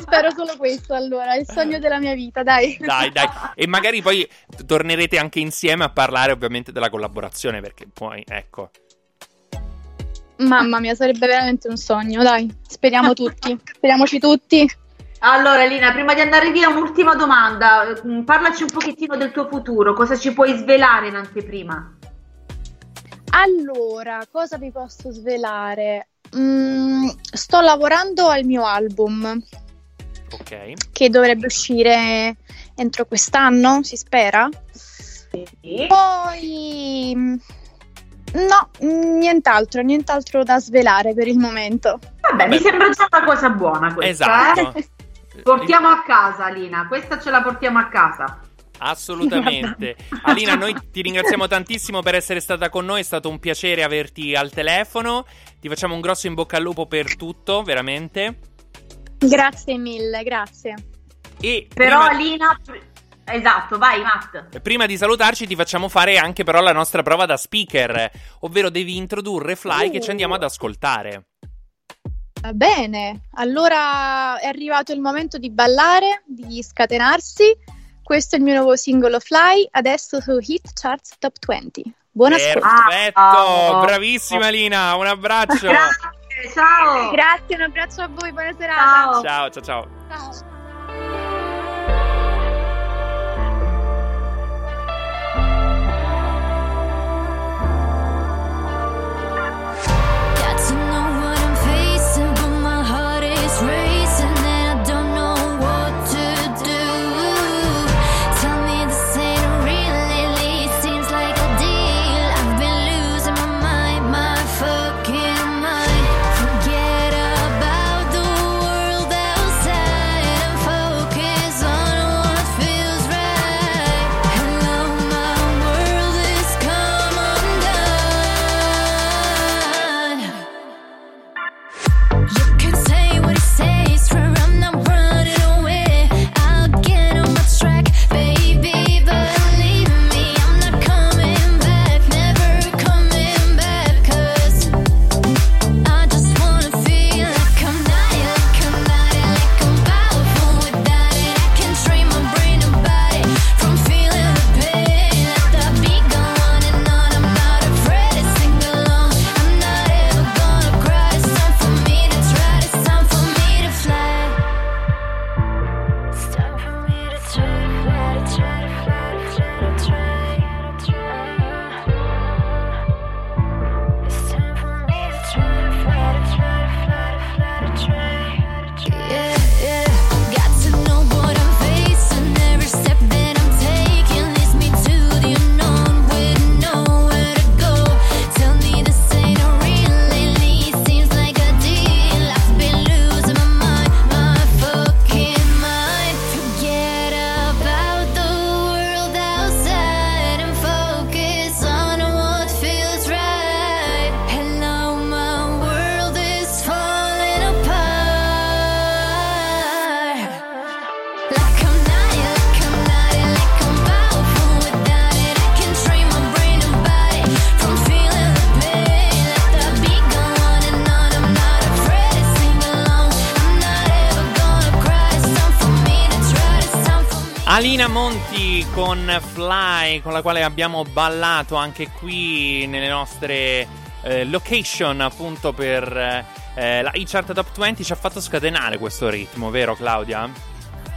Spero solo questo allora, il sogno della mia vita, dai. dai, dai. E magari poi tornerete anche insieme a parlare ovviamente della collaborazione, perché poi, ecco. Mamma mia, sarebbe veramente un sogno, dai. Speriamo tutti, speriamoci tutti. Allora, Lina, prima di andare via, un'ultima domanda. Mm, Parlaci un pochettino del tuo futuro, cosa ci puoi svelare in anteprima? Allora, cosa vi posso svelare? Mm, sto lavorando al mio album Ok. che dovrebbe uscire entro quest'anno, si spera. Poi mm, No, nient'altro, nient'altro da svelare per il momento. Vabbè, mi sembra già una cosa buona questa. Esatto. eh. Portiamo a casa, Lina. Questa ce la portiamo a casa. Assolutamente. Alina, noi ti ringraziamo tantissimo per essere stata con noi, è stato un piacere averti al telefono. Ti facciamo un grosso in bocca al lupo per tutto, veramente. Grazie mille, grazie. E Però prima, Lina... Esatto, vai Matt. prima di salutarci ti facciamo fare anche però la nostra prova da speaker, ovvero devi introdurre Fly che ci andiamo ad ascoltare. Va bene, allora è arrivato il momento di ballare, di scatenarsi. Questo è il mio nuovo singolo Fly, adesso su Hit Charts Top 20. Buon ascolto. Perfetto, Ah, bravissima Lina, un abbraccio. Grazie, ciao. Grazie, un abbraccio a voi, buona serata. Ciao, ciao, ciao. Ciao. Con Fly, con la quale abbiamo ballato anche qui nelle nostre eh, location, appunto per eh, la e-chart Top 20, ci ha fatto scatenare questo ritmo, vero Claudia?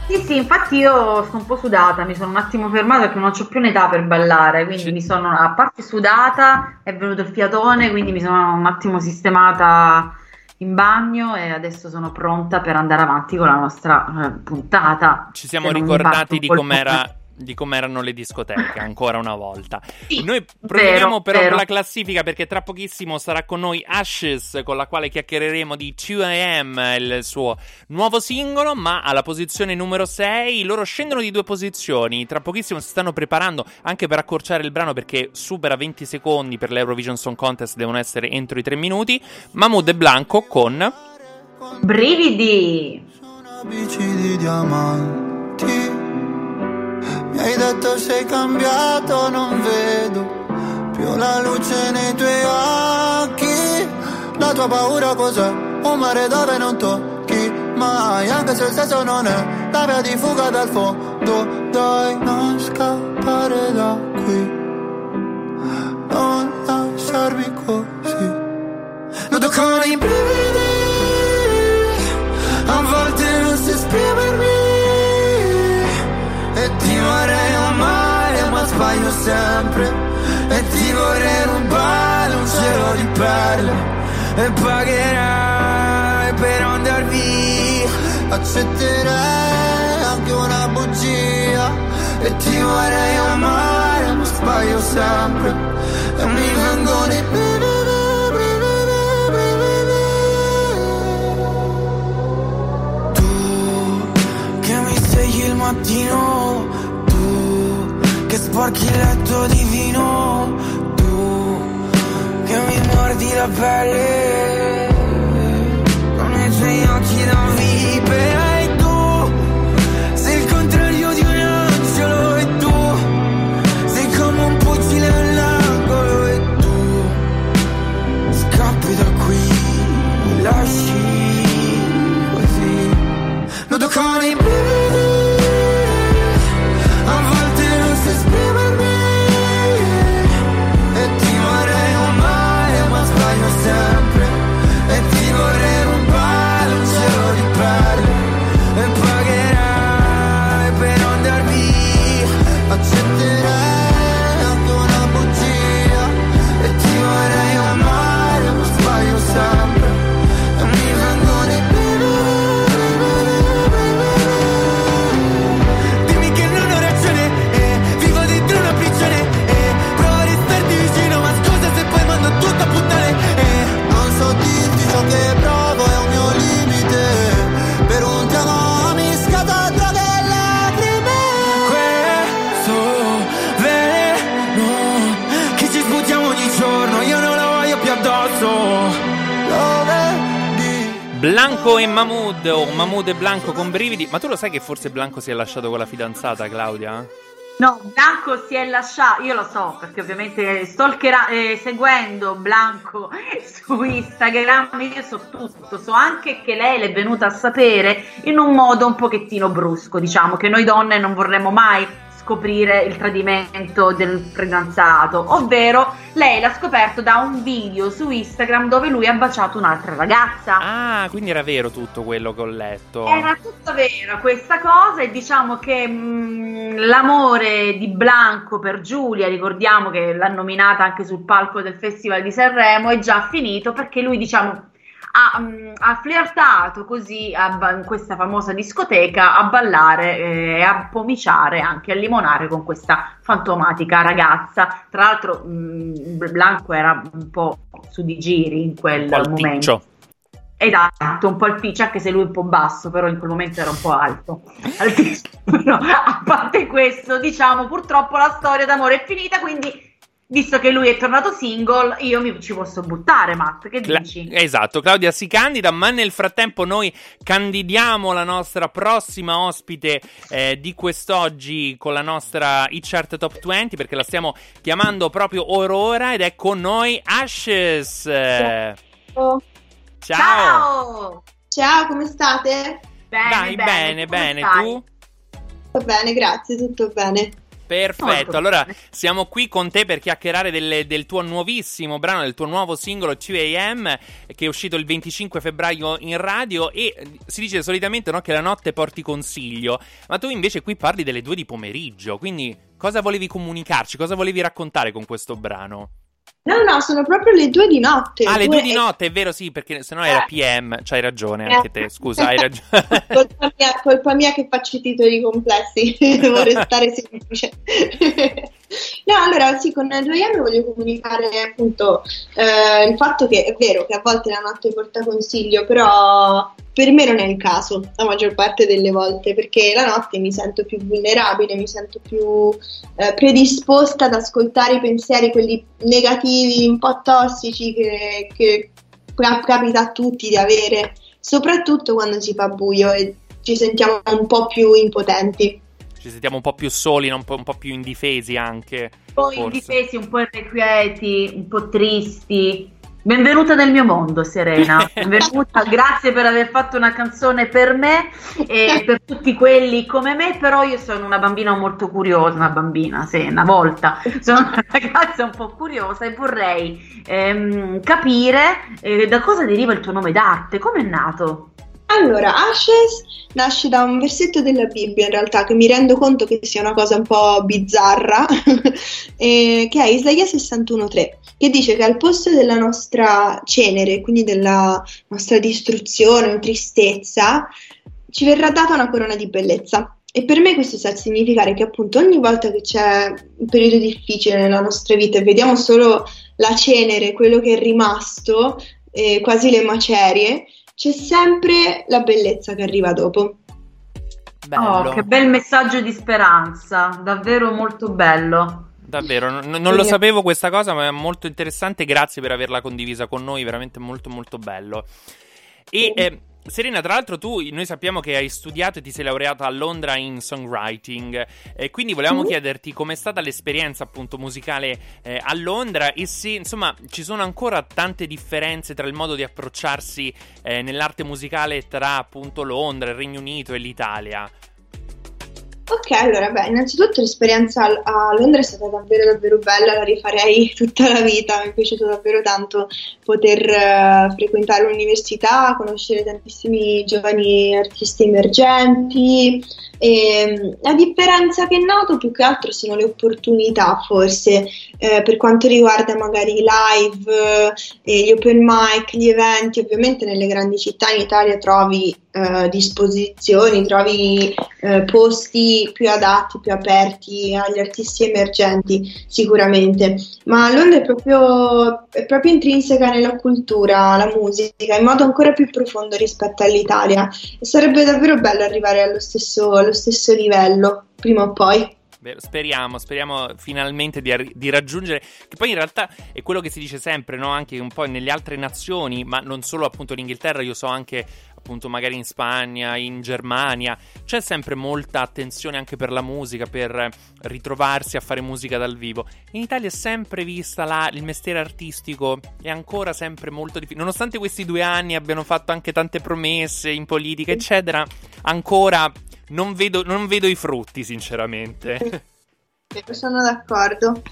Sì, sì, infatti io sto un po' sudata, mi sono un attimo fermata perché non ho più un'età per ballare, quindi mi sono, a parte sudata, è venuto il fiatone, quindi mi sono un attimo sistemata in bagno e adesso sono pronta per andare avanti con la nostra eh, puntata. Ci siamo ricordati di com'era di com'erano le discoteche ancora una volta. Noi proviamo però vero. con la classifica perché tra pochissimo sarà con noi Ashes con la quale chiacchiereremo di 2AM, il suo nuovo singolo, ma alla posizione numero 6 loro scendono di due posizioni, tra pochissimo si stanno preparando anche per accorciare il brano perché supera 20 secondi per l'Eurovision Song Contest, devono essere entro i 3 minuti. Mahmood e Blanco con Brividi! bici di diamanti. Mi hai detto sei cambiato, non vedo più la luce nei tuoi occhi. La tua paura cos'è? Un mare dove non tocchi mai, anche se il senso non è la via di fuga dal fondo. Dai, non scappare da qui, non lasciarmi così. Noto con i brividi, a volte non so esprimermi E ti vorrei amare ma sbaglio sempre. E ti vorrei rubare un cielo di perle. E pagherai per andar via. Accetterei anche una bugia. E ti vorrei amare ma sbaglio sempre. E mi vengo di Tu che mi svegli il mattino, sporchi il letto di tu che mi mordi la pelle con i tuoi occhi da vipera e tu sei il contrario di un angelo e tu sei come un pugile all'angolo e tu scappi da qui, mi lasci così. Noto con i brividi, Blanco e Mahmood, o Mahmood e Blanco con brividi. Ma tu lo sai che forse Blanco si è lasciato con la fidanzata, Claudia? No, Blanco si è lasciato, io lo so perché ovviamente stalkera- eh, seguendo Blanco su Instagram io so tutto, so anche che lei l'è venuta a sapere in un modo un pochettino brusco, diciamo che noi donne non vorremmo mai scoprire il tradimento del fidanzato, ovvero lei l'ha scoperto da un video su Instagram dove lui ha baciato un'altra ragazza. Ah, quindi era vero tutto quello che ho letto. Era tutta vera questa cosa e diciamo che mh, l'amore di Blanco per Giulia, ricordiamo che l'ha nominata anche sul palco del Festival di Sanremo, è già finito perché lui diciamo ha, mh, ha flirtato così a in questa famosa discoteca a ballare eh, e a pomiciare, anche a limonare con questa fantomatica ragazza. Tra l'altro mh, Blanco era un po' su di giri in quel momento. ticcio. Esatto, un po' il pitch, anche se lui è un po' basso, però in quel momento era un po' alto. Altissimo. Però, a parte questo, diciamo, purtroppo la storia d'amore è finita, quindi visto che lui è tornato single, io mi ci posso buttare, Matt, che Cla- dici? esatto, Claudia si candida, ma nel frattempo noi candidiamo la nostra prossima ospite eh, di quest'oggi con la nostra Hit Chart Top 20 perché la stiamo chiamando proprio Aurora ed è con noi Ashes. Ciao. Ciao! Ciao, come state? Bene, Dai, bene, bene, stai? tu? Va bene, grazie, tutto bene. Perfetto, allora siamo qui con te per chiacchierare delle- del tuo nuovissimo brano, del tuo nuovo singolo 2AM che è uscito il 25 febbraio in radio e eh, si dice solitamente no, che la notte porti consiglio, ma tu invece qui parli delle due di pomeriggio, quindi cosa volevi comunicarci, cosa volevi raccontare con questo brano? No, no, sono proprio le due di notte. Ah, le Due- due di notte, è vero sì, perché sennò era PM, c'hai ragione anche te, scusa, hai ragione. colpa, mia, colpa mia che faccio i titoli complessi, devo restare semplice. no, allora sì, con 2M voglio comunicare appunto eh, il fatto che è vero che a volte la notte porta consiglio, però per me non è il caso la maggior parte delle volte, perché la notte mi sento più vulnerabile, mi sento più eh, predisposta ad ascoltare i pensieri, quelli negativi, un po' tossici che, che cap- capita a tutti di avere, soprattutto quando si fa buio e ci sentiamo un po' più impotenti. Ci sentiamo un po' più soli, un, po', un po' più indifesi anche. Un po' forse. indifesi, un po' irrequieti, un po' tristi. Benvenuta nel mio mondo, Serena. Benvenuta, grazie per aver fatto una canzone per me e per tutti quelli come me. Però io sono una bambina molto curiosa, una bambina, sì, una volta. Sono una ragazza un po' curiosa e vorrei ehm, capire eh, da cosa deriva il tuo nome d'arte, come è nato? Allora, Ashes nasce da un versetto della Bibbia in realtà che mi rendo conto che sia una cosa un po' bizzarra, eh, che è Isaia 61.3, che dice che al posto della nostra cenere, quindi della nostra distruzione o tristezza, ci verrà data una corona di bellezza. e per me questo sta a significare che appunto ogni volta che c'è un periodo difficile nella nostra vita e vediamo solo la cenere, quello che è rimasto, eh, quasi le macerie, c'è sempre la bellezza che arriva dopo. Oh, che bel messaggio di speranza, davvero molto bello. Davvero, non, non lo sapevo questa cosa, ma è molto interessante. Grazie per averla condivisa con noi, veramente molto molto bello. E eh, Serena, tra l'altro tu, noi sappiamo che hai studiato e ti sei laureata a Londra in songwriting e quindi volevamo Mm. chiederti com'è stata l'esperienza appunto musicale eh, a Londra e se insomma ci sono ancora tante differenze tra il modo di approcciarsi eh, nell'arte musicale tra appunto Londra, il Regno Unito e l'Italia. Ok, allora, beh, innanzitutto l'esperienza a Londra è stata davvero davvero bella, la rifarei tutta la vita, mi è piaciuto davvero tanto poter eh, frequentare l'università, conoscere tantissimi giovani artisti emergenti. E mm, la differenza che noto più che altro sono le opportunità forse eh, per quanto riguarda magari i live, eh, gli open mic, gli eventi, ovviamente nelle grandi città in Italia trovi eh, disposizioni, trovi eh, posti più adatti, più aperti agli artisti emergenti sicuramente, ma Londra è proprio, è proprio intrinseca nella cultura, la musica, in modo ancora più profondo rispetto all'Italia e sarebbe davvero bello arrivare allo stesso, allo stesso livello prima o poi. Speriamo, speriamo finalmente di, arri- di raggiungere, che poi in realtà è quello che si dice sempre, no? anche un po' nelle altre nazioni, ma non solo appunto in Inghilterra, io so anche appunto magari in Spagna, in Germania, c'è sempre molta attenzione anche per la musica, per ritrovarsi a fare musica dal vivo. In Italia è sempre vista la- il mestiere artistico, è ancora sempre molto difficile, nonostante questi due anni abbiano fatto anche tante promesse in politica, eccetera, ancora non vedo, non vedo i frutti, sinceramente. Sono d'accordo.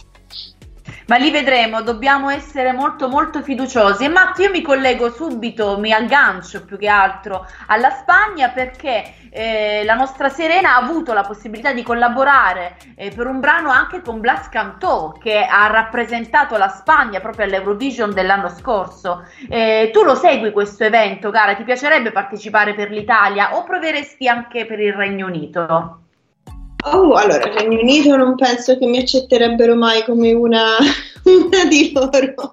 Ma li vedremo, dobbiamo essere molto molto fiduciosi. E Matt, io mi collego subito, mi aggancio più che altro alla Spagna perché eh, la nostra Serena ha avuto la possibilità di collaborare eh, per un brano anche con Blas Cantó che ha rappresentato la Spagna proprio all'Eurovision dell'anno scorso. Eh, tu lo segui questo evento, cara? Ti piacerebbe partecipare per l'Italia o proveresti anche per il Regno Unito? Oh, allora, Regno Unito non penso che mi accetterebbero mai come una, una di loro,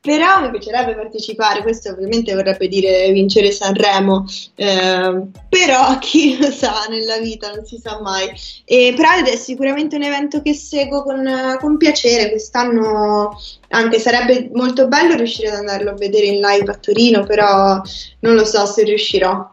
però mi piacerebbe partecipare, questo ovviamente vorrebbe dire vincere Sanremo, eh, però chi lo sa nella vita, non si sa mai. E Pride è sicuramente un evento che seguo con, con piacere, quest'anno anche sarebbe molto bello riuscire ad andarlo a vedere in live a Torino, però non lo so se riuscirò.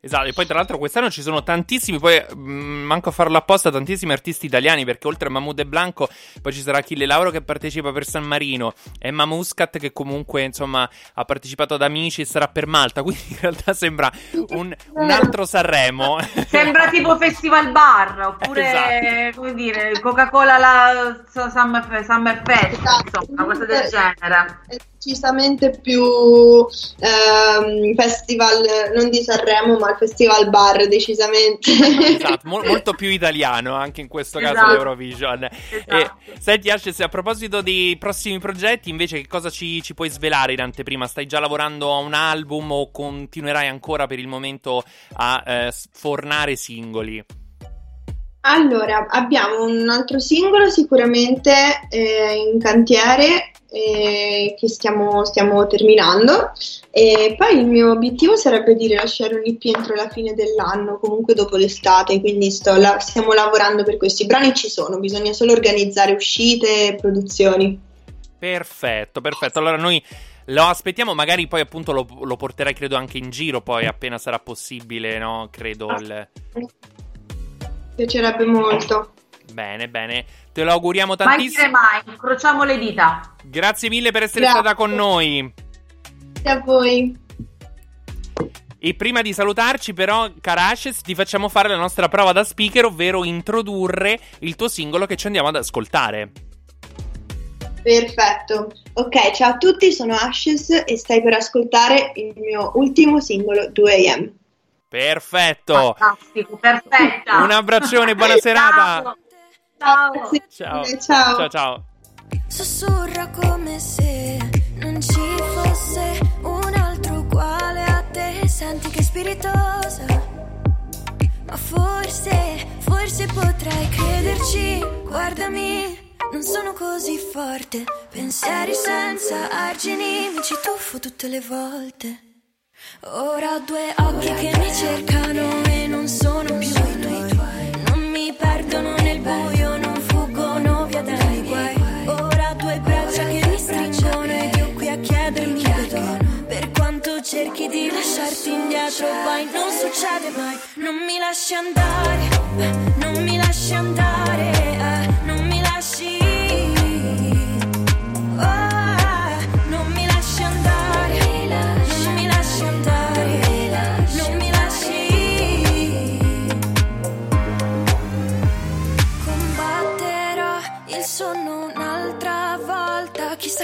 Esatto, e poi tra l'altro quest'anno ci sono tantissimi, poi mh, manco a farlo apposta, tantissimi artisti italiani, perché oltre a Mahmood e Blanco poi ci sarà Achille Lauro che partecipa per San Marino, Emma Muscat che comunque insomma ha partecipato ad Amici e sarà per Malta, quindi in realtà sembra un, un altro Sanremo. Sembra tipo festival bar oppure Esatto. come dire Coca-Cola la Summer, Summer Fest, Esatto. insomma, qualcosa del genere. Decisamente più ehm, festival, non di Sanremo, ma il festival bar, decisamente. esatto, mo- molto più italiano anche in questo caso Esatto. l'Eurovision. E, senti Ashes, a proposito dei prossimi progetti, invece che cosa ci, ci puoi svelare in anteprima? Stai già lavorando a un album o continuerai ancora per il momento a eh, sfornare singoli? Allora, abbiamo un altro singolo sicuramente eh, in cantiere eh, che stiamo, stiamo terminando e poi il mio obiettivo sarebbe di rilasciare un EP entro la fine dell'anno, comunque dopo l'estate, quindi la- stiamo lavorando per questi brani ci sono, bisogna solo organizzare uscite e produzioni. Perfetto, perfetto. Allora noi lo aspettiamo, magari poi appunto lo, lo porterai credo anche in giro poi appena sarà possibile, no? Credo il... Piacerebbe molto. Bene, bene. Te lo auguriamo Mai tantissimo. dire mai, incrociamo le dita. Grazie mille per essere Grazie. stata con noi. Grazie a voi. E prima di salutarci, però, cara Ashes, ti facciamo fare la nostra prova da speaker, ovvero introdurre il tuo singolo che ci andiamo ad ascoltare. Perfetto. Ok, ciao a tutti, sono Ashes e stai per ascoltare il mio ultimo singolo 2am. Perfetto. Fantastico, perfetta. Un abbraccione, buona serata. Ciao. Ciao. Ciao. Ciao, ciao. Sussurra come se non ci fosse un altro uguale a te. Senti che spiritosa, ma forse, forse potrai crederci. Guardami, non sono così forte. Pensieri senza argini, mi ci tuffo tutte le volte. Ora ho due occhi che mi cercano e non sono più i tuoi. Non mi perdono nel buio, non fuggono via dai guai. Ora ho due braccia che mi stringono ed io qui a chiedermi perdono. Per quanto cerchi di lasciarti indietro, poi non succede mai. Non mi lasci andare, non mi lasci andare, eh, non mi lasci.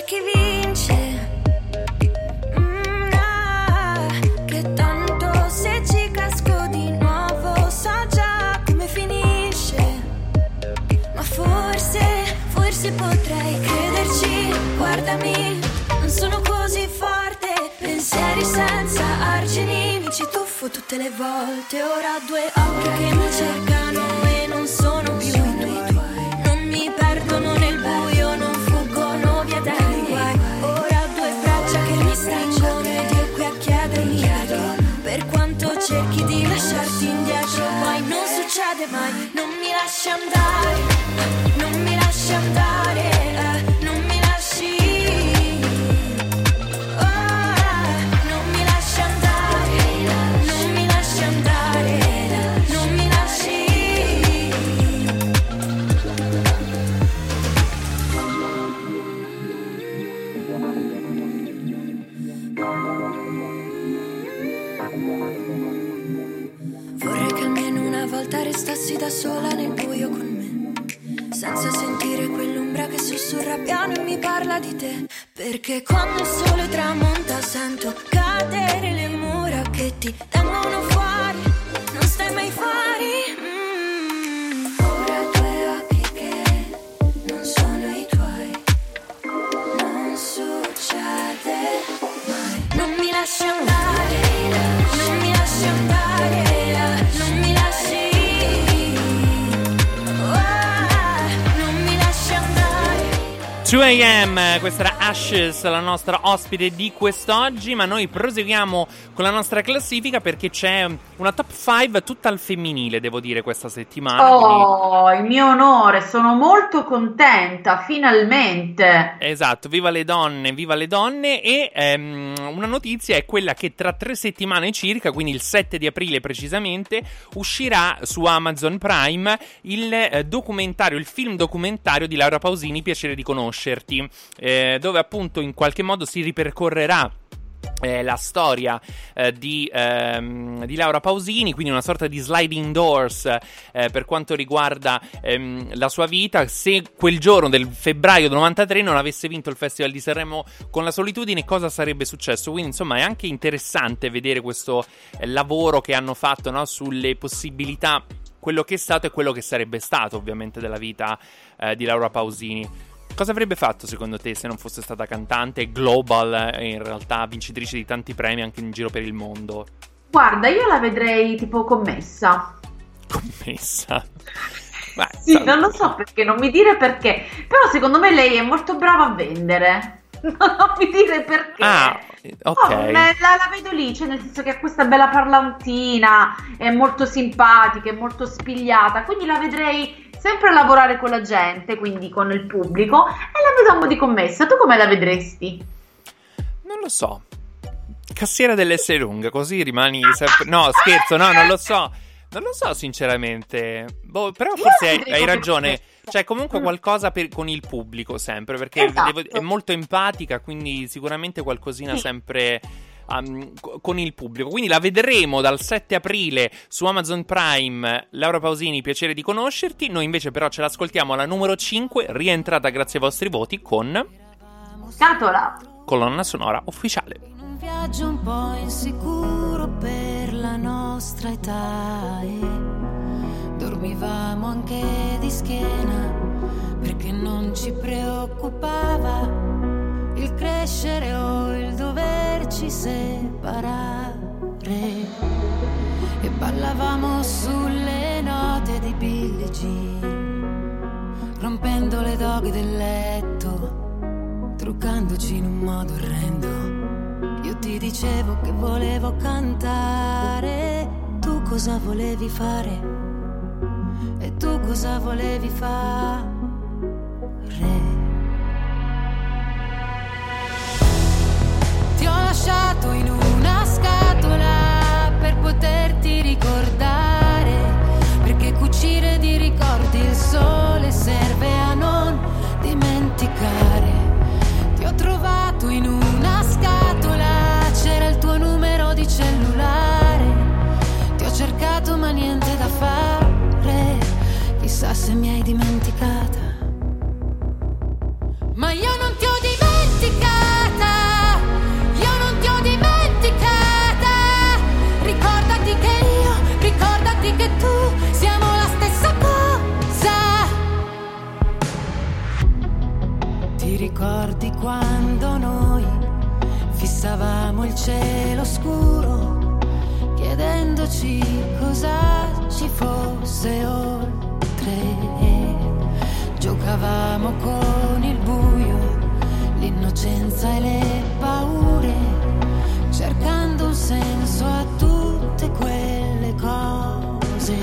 Chi vince. Mm, ah, che tanto se ci casco di nuovo so già come finisce. Ma forse, forse potrei crederci. Guardami, non sono così forte. Pensieri senza argini, mi ci tuffo tutte le volte. Ora due occhi che mi cercano mai. Non mi lasci andare, non mi lasci andare, restassi da sola nel buio con me, senza sentire quell'ombra che sussurra piano e mi parla di te. Perché quando il sole tramonta sento cadere le mura che ti tengono fuori, non stai mai fuori. Mm. Ora ho due occhi che 2am, questa era Ashes, la nostra ospite di quest'oggi, ma noi proseguiamo con la nostra classifica perché c'è una top 5 tutta al femminile, devo dire, questa settimana. Oh, quindi... il mio onore, sono molto contenta, finalmente. Esatto, viva le donne, viva le donne e ehm, una notizia è quella che tra tre settimane circa, quindi il 7 di aprile precisamente, uscirà su Amazon Prime il eh, documentario, il film documentario di Laura Pausini, Piacere di conoscere conoscerti, eh, dove appunto in qualche modo si ripercorrerà eh, la storia eh, di, ehm, di Laura Pausini, quindi una sorta di sliding doors eh, per quanto riguarda ehm, la sua vita. Se quel giorno del febbraio del 93 non avesse vinto il Festival di Sanremo con la solitudine, cosa sarebbe successo? Quindi, insomma, è anche interessante vedere questo eh, lavoro che hanno fatto no, sulle possibilità, quello che è stato e quello che sarebbe stato, ovviamente, della vita eh, di Laura Pausini. Cosa avrebbe fatto secondo te se non fosse stata cantante global e in realtà vincitrice di tanti premi anche in giro per il mondo? Guarda, io la vedrei tipo commessa. Commessa. Beh, Sì, non lo so perché, non mi dire perché. Però secondo me lei è molto brava a vendere. Non mi dire perché. Ah, ok. Oh, la, la vedo lì, cioè nel senso che ha questa bella parlantina, è molto simpatica, è molto spigliata, quindi la vedrei sempre lavorare con la gente, quindi con il pubblico, e la vedo a mo' di commessa. Tu come la vedresti? Non lo so. Cassiera dell'S lunga, così rimani sempre... No, scherzo, no, non lo so. Non lo so, sinceramente. Boh, però Io forse hai, hai ragione. C'è comunque Mm. qualcosa per- con il pubblico sempre, perché Esatto. è molto empatica, quindi sicuramente qualcosina Sì. sempre um, co- con il pubblico. Quindi la vedremo dal 7 aprile su Amazon Prime. Laura Pausini, piacere di conoscerti. Noi invece però ce l'ascoltiamo alla numero 5, rientrata grazie ai vostri voti con Scatola! colonna sonora ufficiale. Un viaggio un po' insicuro per la nostra età e dormivamo anche di schiena perché non ci preoccupava il crescere o il doverci separare e ballavamo sulle Billie Jean, rompendo le doghe del letto, truccandoci in un modo orrendo. Io ti dicevo che volevo cantare, tu cosa volevi fare? E tu cosa volevi fare? Ti ho lasciato in una scatola per poterti ricordare, perché cucire di ricordi il sole serve a non dimenticare. Ti ho trovato in una scatola, c'era il tuo numero di cellulare. Ti ho cercato ma niente da fare, chissà se mi hai dimenticata. Ma io non ti ricordi quando noi fissavamo il cielo scuro, chiedendoci cosa ci fosse oltre? Giocavamo con il buio, l'innocenza e le paure, cercando un senso a tutte quelle cose.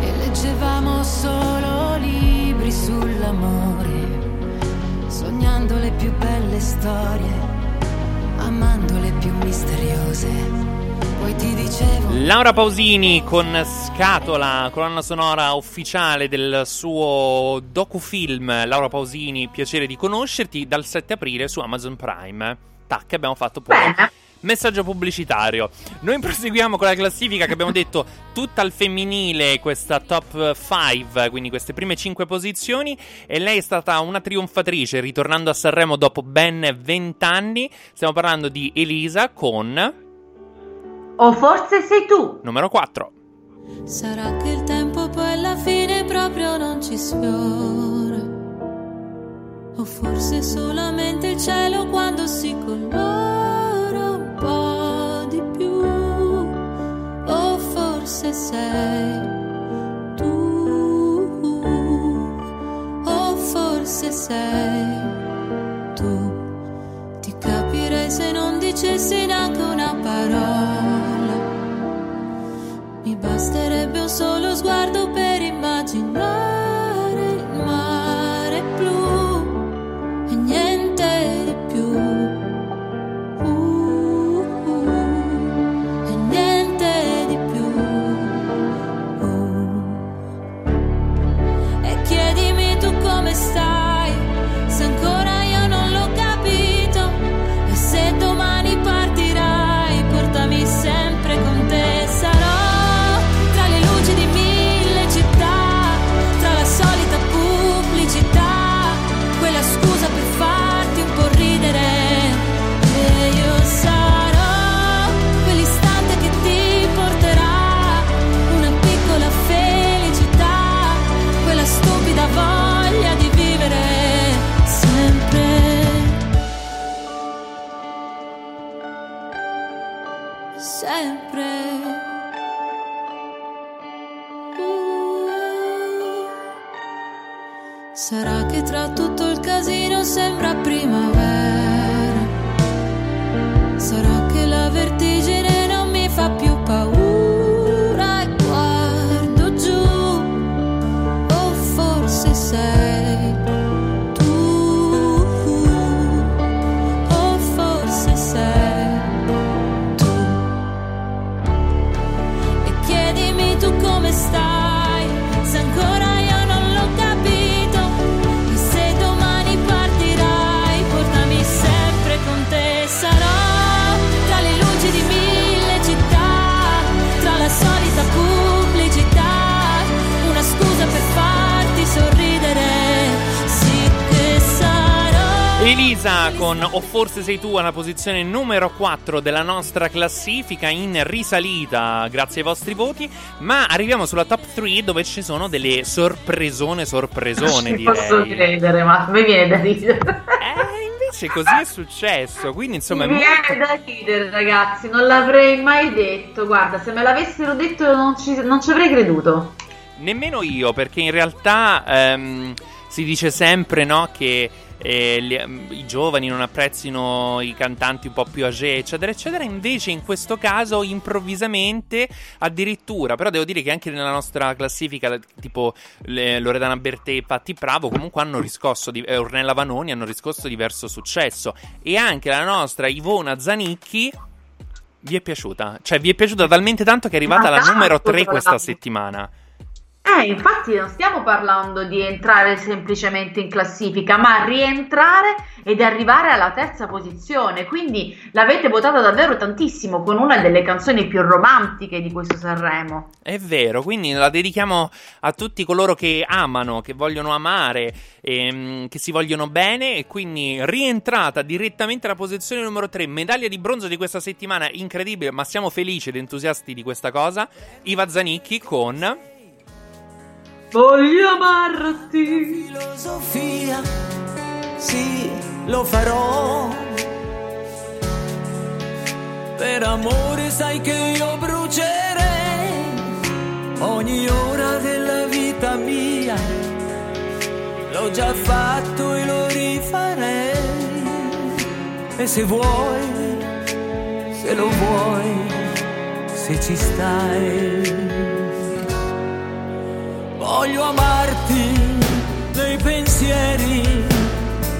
E leggevamo solo libri sull'amore, sognando le più belle storie, amando le più misteriose. Poi ti dicevo Laura Pausini con Scatola, colonna sonora ufficiale del suo docufilm Laura Pausini, piacere di conoscerti, dal 7 aprile su Amazon Prime. Tac, abbiamo fatto poi messaggio pubblicitario. Noi proseguiamo con la classifica che abbiamo detto tutta al femminile, questa top 5, quindi queste prime 5 posizioni. E lei è stata una trionfatrice, ritornando a Sanremo dopo ben 20 anni. Stiamo parlando di Elisa con O forse sei tu. numero 4. Sarà che il tempo poi alla fine proprio non ci sfiora. O forse solamente il cielo quando si colora un po' di più. O forse sei tu. O forse sei tu. Ti capirei se non dicessi neanche una parola. Mi basterebbe un solo sguardo per immaginare Elisa con O forse sei tu alla posizione numero 4 della nostra classifica in risalita grazie ai vostri voti, ma arriviamo sulla top 3 dove ci sono delle sorpresone sorpresone Non ci posso direi. credere, ma mi viene da ridere. Invece così è successo, quindi insomma mi molto viene da ridere, ragazzi. Non l'avrei mai detto. Guarda, se me l'avessero detto, non ci, non ci avrei creduto. Nemmeno io, perché in realtà ehm, si dice sempre no, che eh, gli- ehm, i giovani non apprezzino i cantanti un po' più âgé, eccetera, eccetera. Invece in questo caso, improvvisamente, addirittura, però devo dire che anche nella nostra classifica, tipo le- Loredana Bertè e Patti Bravo, comunque hanno riscosso, di- eh, Ornella Vanoni hanno riscosso diverso successo. E anche la nostra Ivona Zanicchi. Vi è piaciuta? Cioè, vi è piaciuta talmente tanto che è arrivata alla numero 3 questa settimana. Eh, infatti non stiamo parlando di entrare semplicemente in classifica, ma rientrare ed arrivare alla terza posizione. Quindi l'avete votata davvero tantissimo con una delle canzoni più romantiche di questo Sanremo. È vero, quindi la dedichiamo a tutti coloro che amano, che vogliono amare, ehm, che si vogliono bene e quindi rientrata direttamente alla posizione numero 3, medaglia di bronzo di questa settimana, incredibile, ma siamo felici ed entusiasti di questa cosa. Iva Zanicchi con Voglio amarti. filosofia, sì, lo farò. Per amore sai che io brucerei ogni ora della vita mia. L'ho già fatto e lo rifarei. E se vuoi, se lo vuoi, se ci stai. Voglio amarti nei pensieri,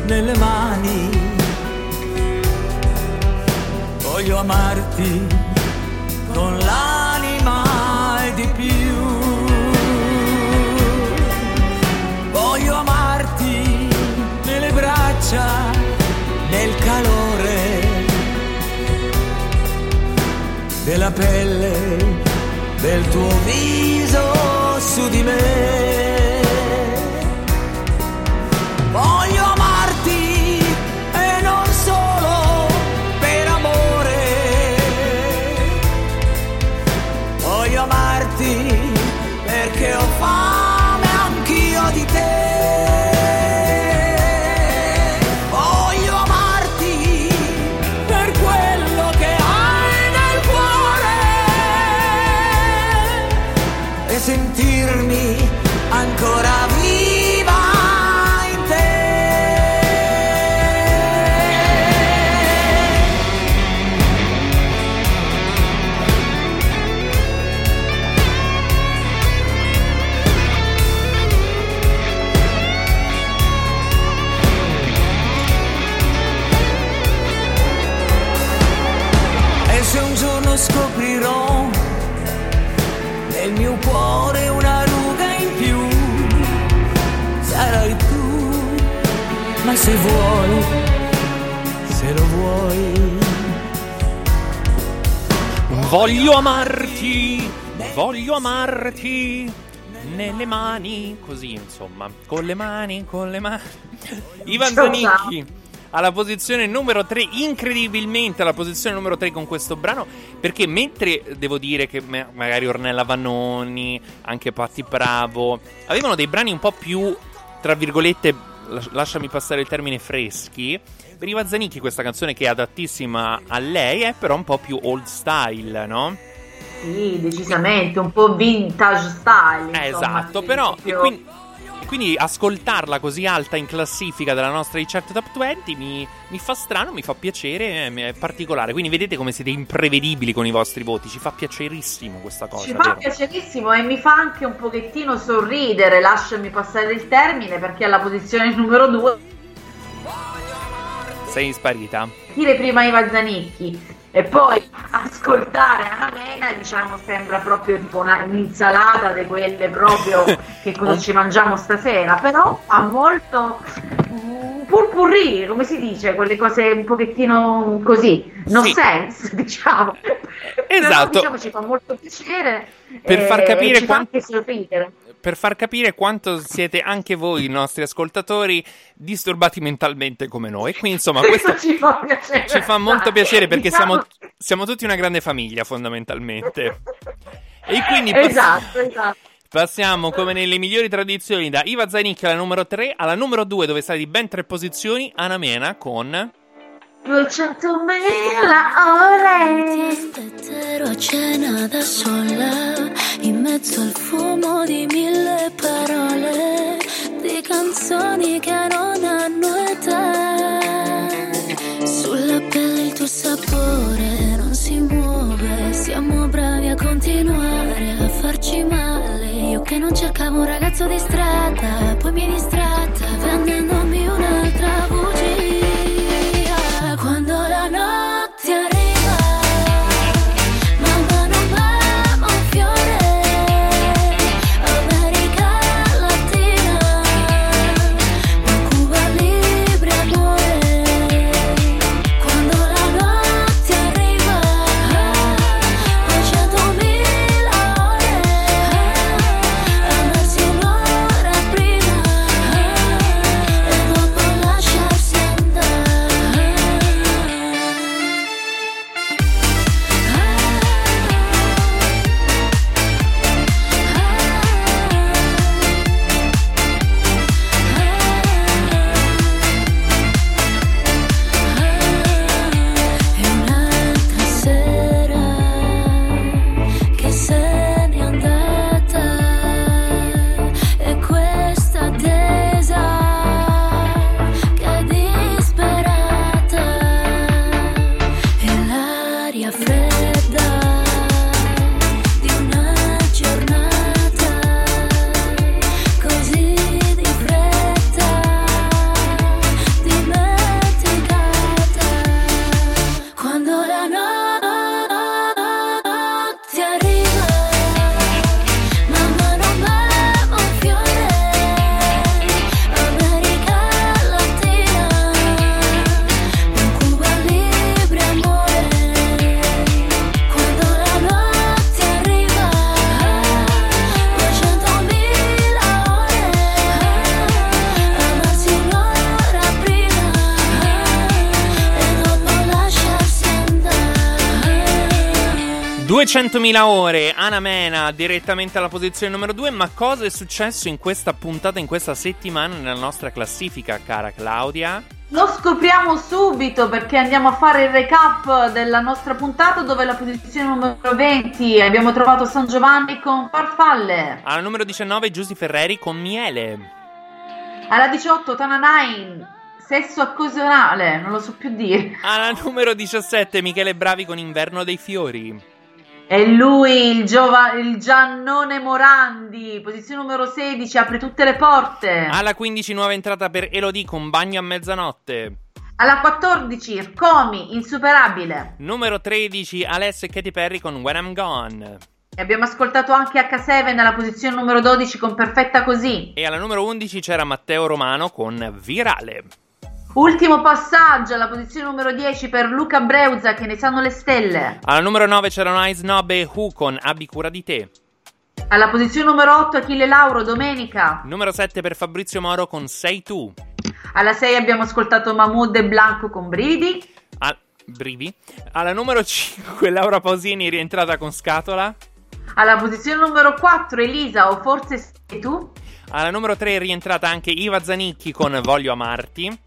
nelle mani. Voglio amarti con l'anima e di più. Voglio amarti nelle braccia, nel calore della pelle del tuo viso su di me. Vuoi, se lo vuoi, Voglio amarti, voglio amarti nelle mani, così insomma, con le mani, con le mani. Ivan Zanicchi alla posizione numero 3, incredibilmente alla posizione numero 3 con questo brano, perché mentre devo dire che ma- magari Ornella Vanoni, anche Patti Bravo, avevano dei brani un po' più, tra virgolette, lasciami passare il termine, freschi, per Ivan Zanicchi questa canzone che è adattissima a lei è però un po' più old style, no? Sì, decisamente, un po' vintage style. Eh, insomma, esatto, però e quindi, quindi ascoltarla così alta in classifica della nostra chart top 20 mi, mi fa strano, mi fa piacere, eh, è particolare. Quindi vedete come siete imprevedibili con i vostri voti, ci fa piacerissimo questa cosa, Ci fa vero? piacerissimo e mi fa anche un pochettino sorridere, lasciami passare il termine, perché alla posizione numero 2 Sei sparita. dire prima Iva Zanicchi e poi ascoltare Anna Mena diciamo sembra proprio tipo una- un'insalata di quelle proprio che cosa ci mangiamo stasera però ha molto mm, purpurri come si dice quelle cose un pochettino così no Sì. sense diciamo però Esatto. diciamo ci fa molto piacere Per far capire quanto- anche sorridere Per far capire quanto siete anche voi, i nostri ascoltatori, disturbati mentalmente come noi. Quindi, insomma, questo ci fa piacere ci fa molto piacere perché Diciamo- siamo, siamo tutti una grande famiglia, fondamentalmente. E quindi pass- esatto esatto passiamo, come nelle migliori tradizioni, da Iva Zanicchi alla numero 3 alla numero 2, dove stai di ben tre posizioni, Ana Mena con... 200.000 ore Aspetterò a cena da sola in mezzo al fumo di mille parole, di canzoni che non hanno età. Sulla pelle il tuo sapore non si muove, siamo bravi a continuare a farci male. Io che non cercavo un ragazzo di strada, poi mi distratta vendendomi 200.000 ore, Ana Mena direttamente alla posizione numero 2. Ma cosa è successo in questa puntata, in questa settimana nella nostra classifica, cara Claudia? Lo scopriamo subito perché andiamo a fare il recap della nostra puntata dove alla posizione numero 20 abbiamo trovato San Giovanni con Farfalle. Alla numero 19 Giusy Ferreri con Miele. Alla 18 Tana Nine, sesso occasionale, non lo so più dire. Alla numero 17 Michele Bravi con Inverno dei Fiori. E lui, il, giova- il Giannone Morandi, posizione numero 16, apre tutte le porte. Alla 15 nuova entrata per Elodie con Bagno a mezzanotte. Alla 14 Ircomi, insuperabile. Numero 13 Alessio e Katy Perry con When I'm Gone. E abbiamo ascoltato anche H7 alla posizione numero 12 con Perfetta Così. E alla numero 11 c'era Matteo Romano con Virale. Ultimo passaggio alla posizione numero 10 per Luca Breuza che ne sanno le stelle. Alla numero 9 c'erano Ice Snob e Who con Abbi cura di te. Alla posizione numero 8 Achille Lauro, Domenica. Numero 7 per Fabrizio Moro con Sei tu. Alla 6 abbiamo ascoltato Mahmood e Blanco con Brividi. Al... Brivi. Alla numero 5 Laura Pausini rientrata con Scatola. Alla posizione numero 4 Elisa o forse sei tu. Alla numero 3 è rientrata anche Iva Zanicchi con Voglio amarti.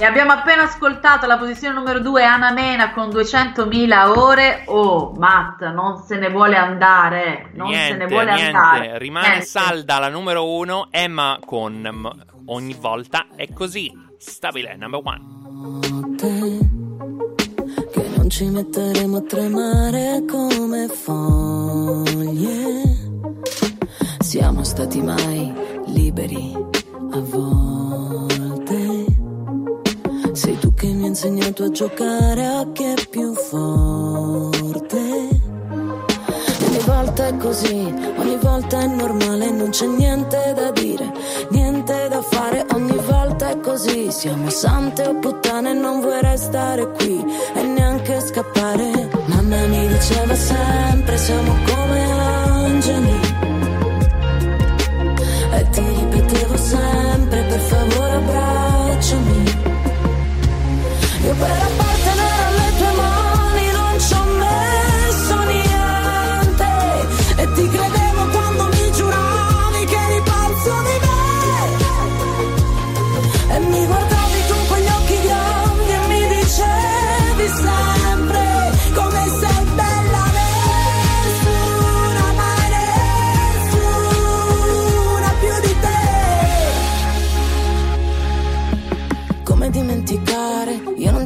E abbiamo appena ascoltato la posizione numero 2 Anna Mena con 200.000 ore. Oh, Matt, non se ne vuole andare. Non niente, se ne vuole niente. andare. Rimane Niente. salda la numero 1 Emma con m- Ogni volta è così. Stabile, number one. che non ci metteremo a tremare come foglie. Siamo stati mai liberi a volte. Sei tu che mi hai insegnato a giocare a chi è più forte. Ogni volta è così, ogni volta è normale, non c'è niente da dire, niente da fare, ogni volta è così, siamo sante o puttane, non vuoi restare qui e neanche scappare. Mamma mi diceva sempre, siamo come angeli. E ti ripetevo sempre, per favore abbracciami. Io per appartenere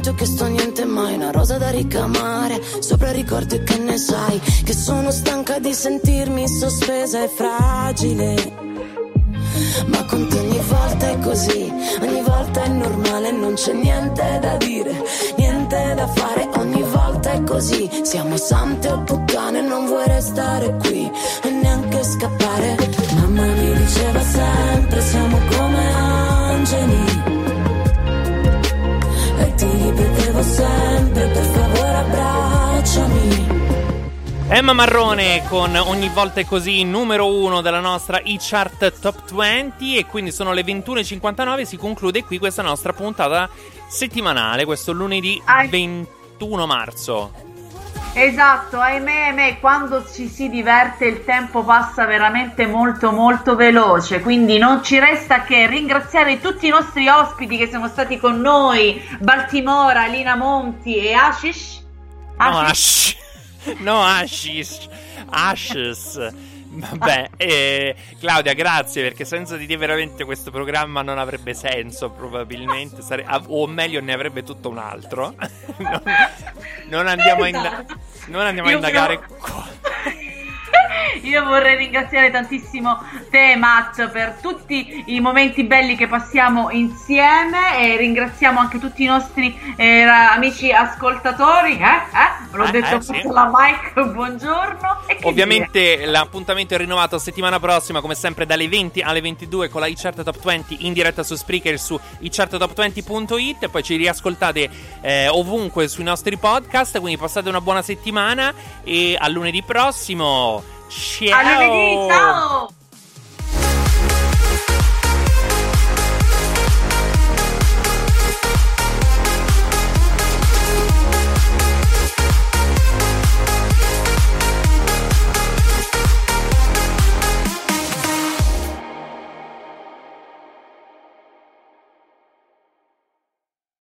mangio che sto niente mai Una rosa da ricamare Sopra ricordi che ne sai Che sono stanca di sentirmi sospesa e fragile ma con te ogni volta è così, ogni volta è normale, non c'è niente da dire, niente da fare, ogni volta è così. Siamo sante o puttane, non vuoi restare qui e neanche scappare. Mamma mi diceva sempre, siamo come angeli. Sempre, per favore abbracciami. Emma Marrone con ogni volta è così numero uno della nostra e-chart top 20 e quindi sono le 21.59 si conclude qui questa nostra puntata settimanale questo lunedì 21 marzo Esatto, ahimè, ahimè, quando ci si diverte il tempo passa veramente molto molto veloce, quindi non ci resta che ringraziare tutti i nostri ospiti che sono stati con noi, Baltimora, Lina Monti e Ashish. No, Ash. No, Ashish. Ashes. Vabbè, eh, Claudia, grazie perché senza di te veramente questo programma non avrebbe senso probabilmente, sare- o meglio ne avrebbe tutto un altro. non, non andiamo a, inda- non andiamo a indagare qua. Io vorrei ringraziare tantissimo te, Matt, per tutti i momenti belli che passiamo insieme e ringraziamo anche tutti i nostri eh, amici ascoltatori. Eh? Eh? L'ho Eh, detto eh, sì. alla Mike, buongiorno. Ovviamente l'appuntamento è rinnovato settimana prossima, come sempre, dalle 20 alle 22 con la iChart Top 20 in diretta su Spreaker su icharttop20.it. E poi ci riascoltate eh, ovunque sui nostri podcast. Quindi passate una buona settimana e a lunedì prossimo. Ciao!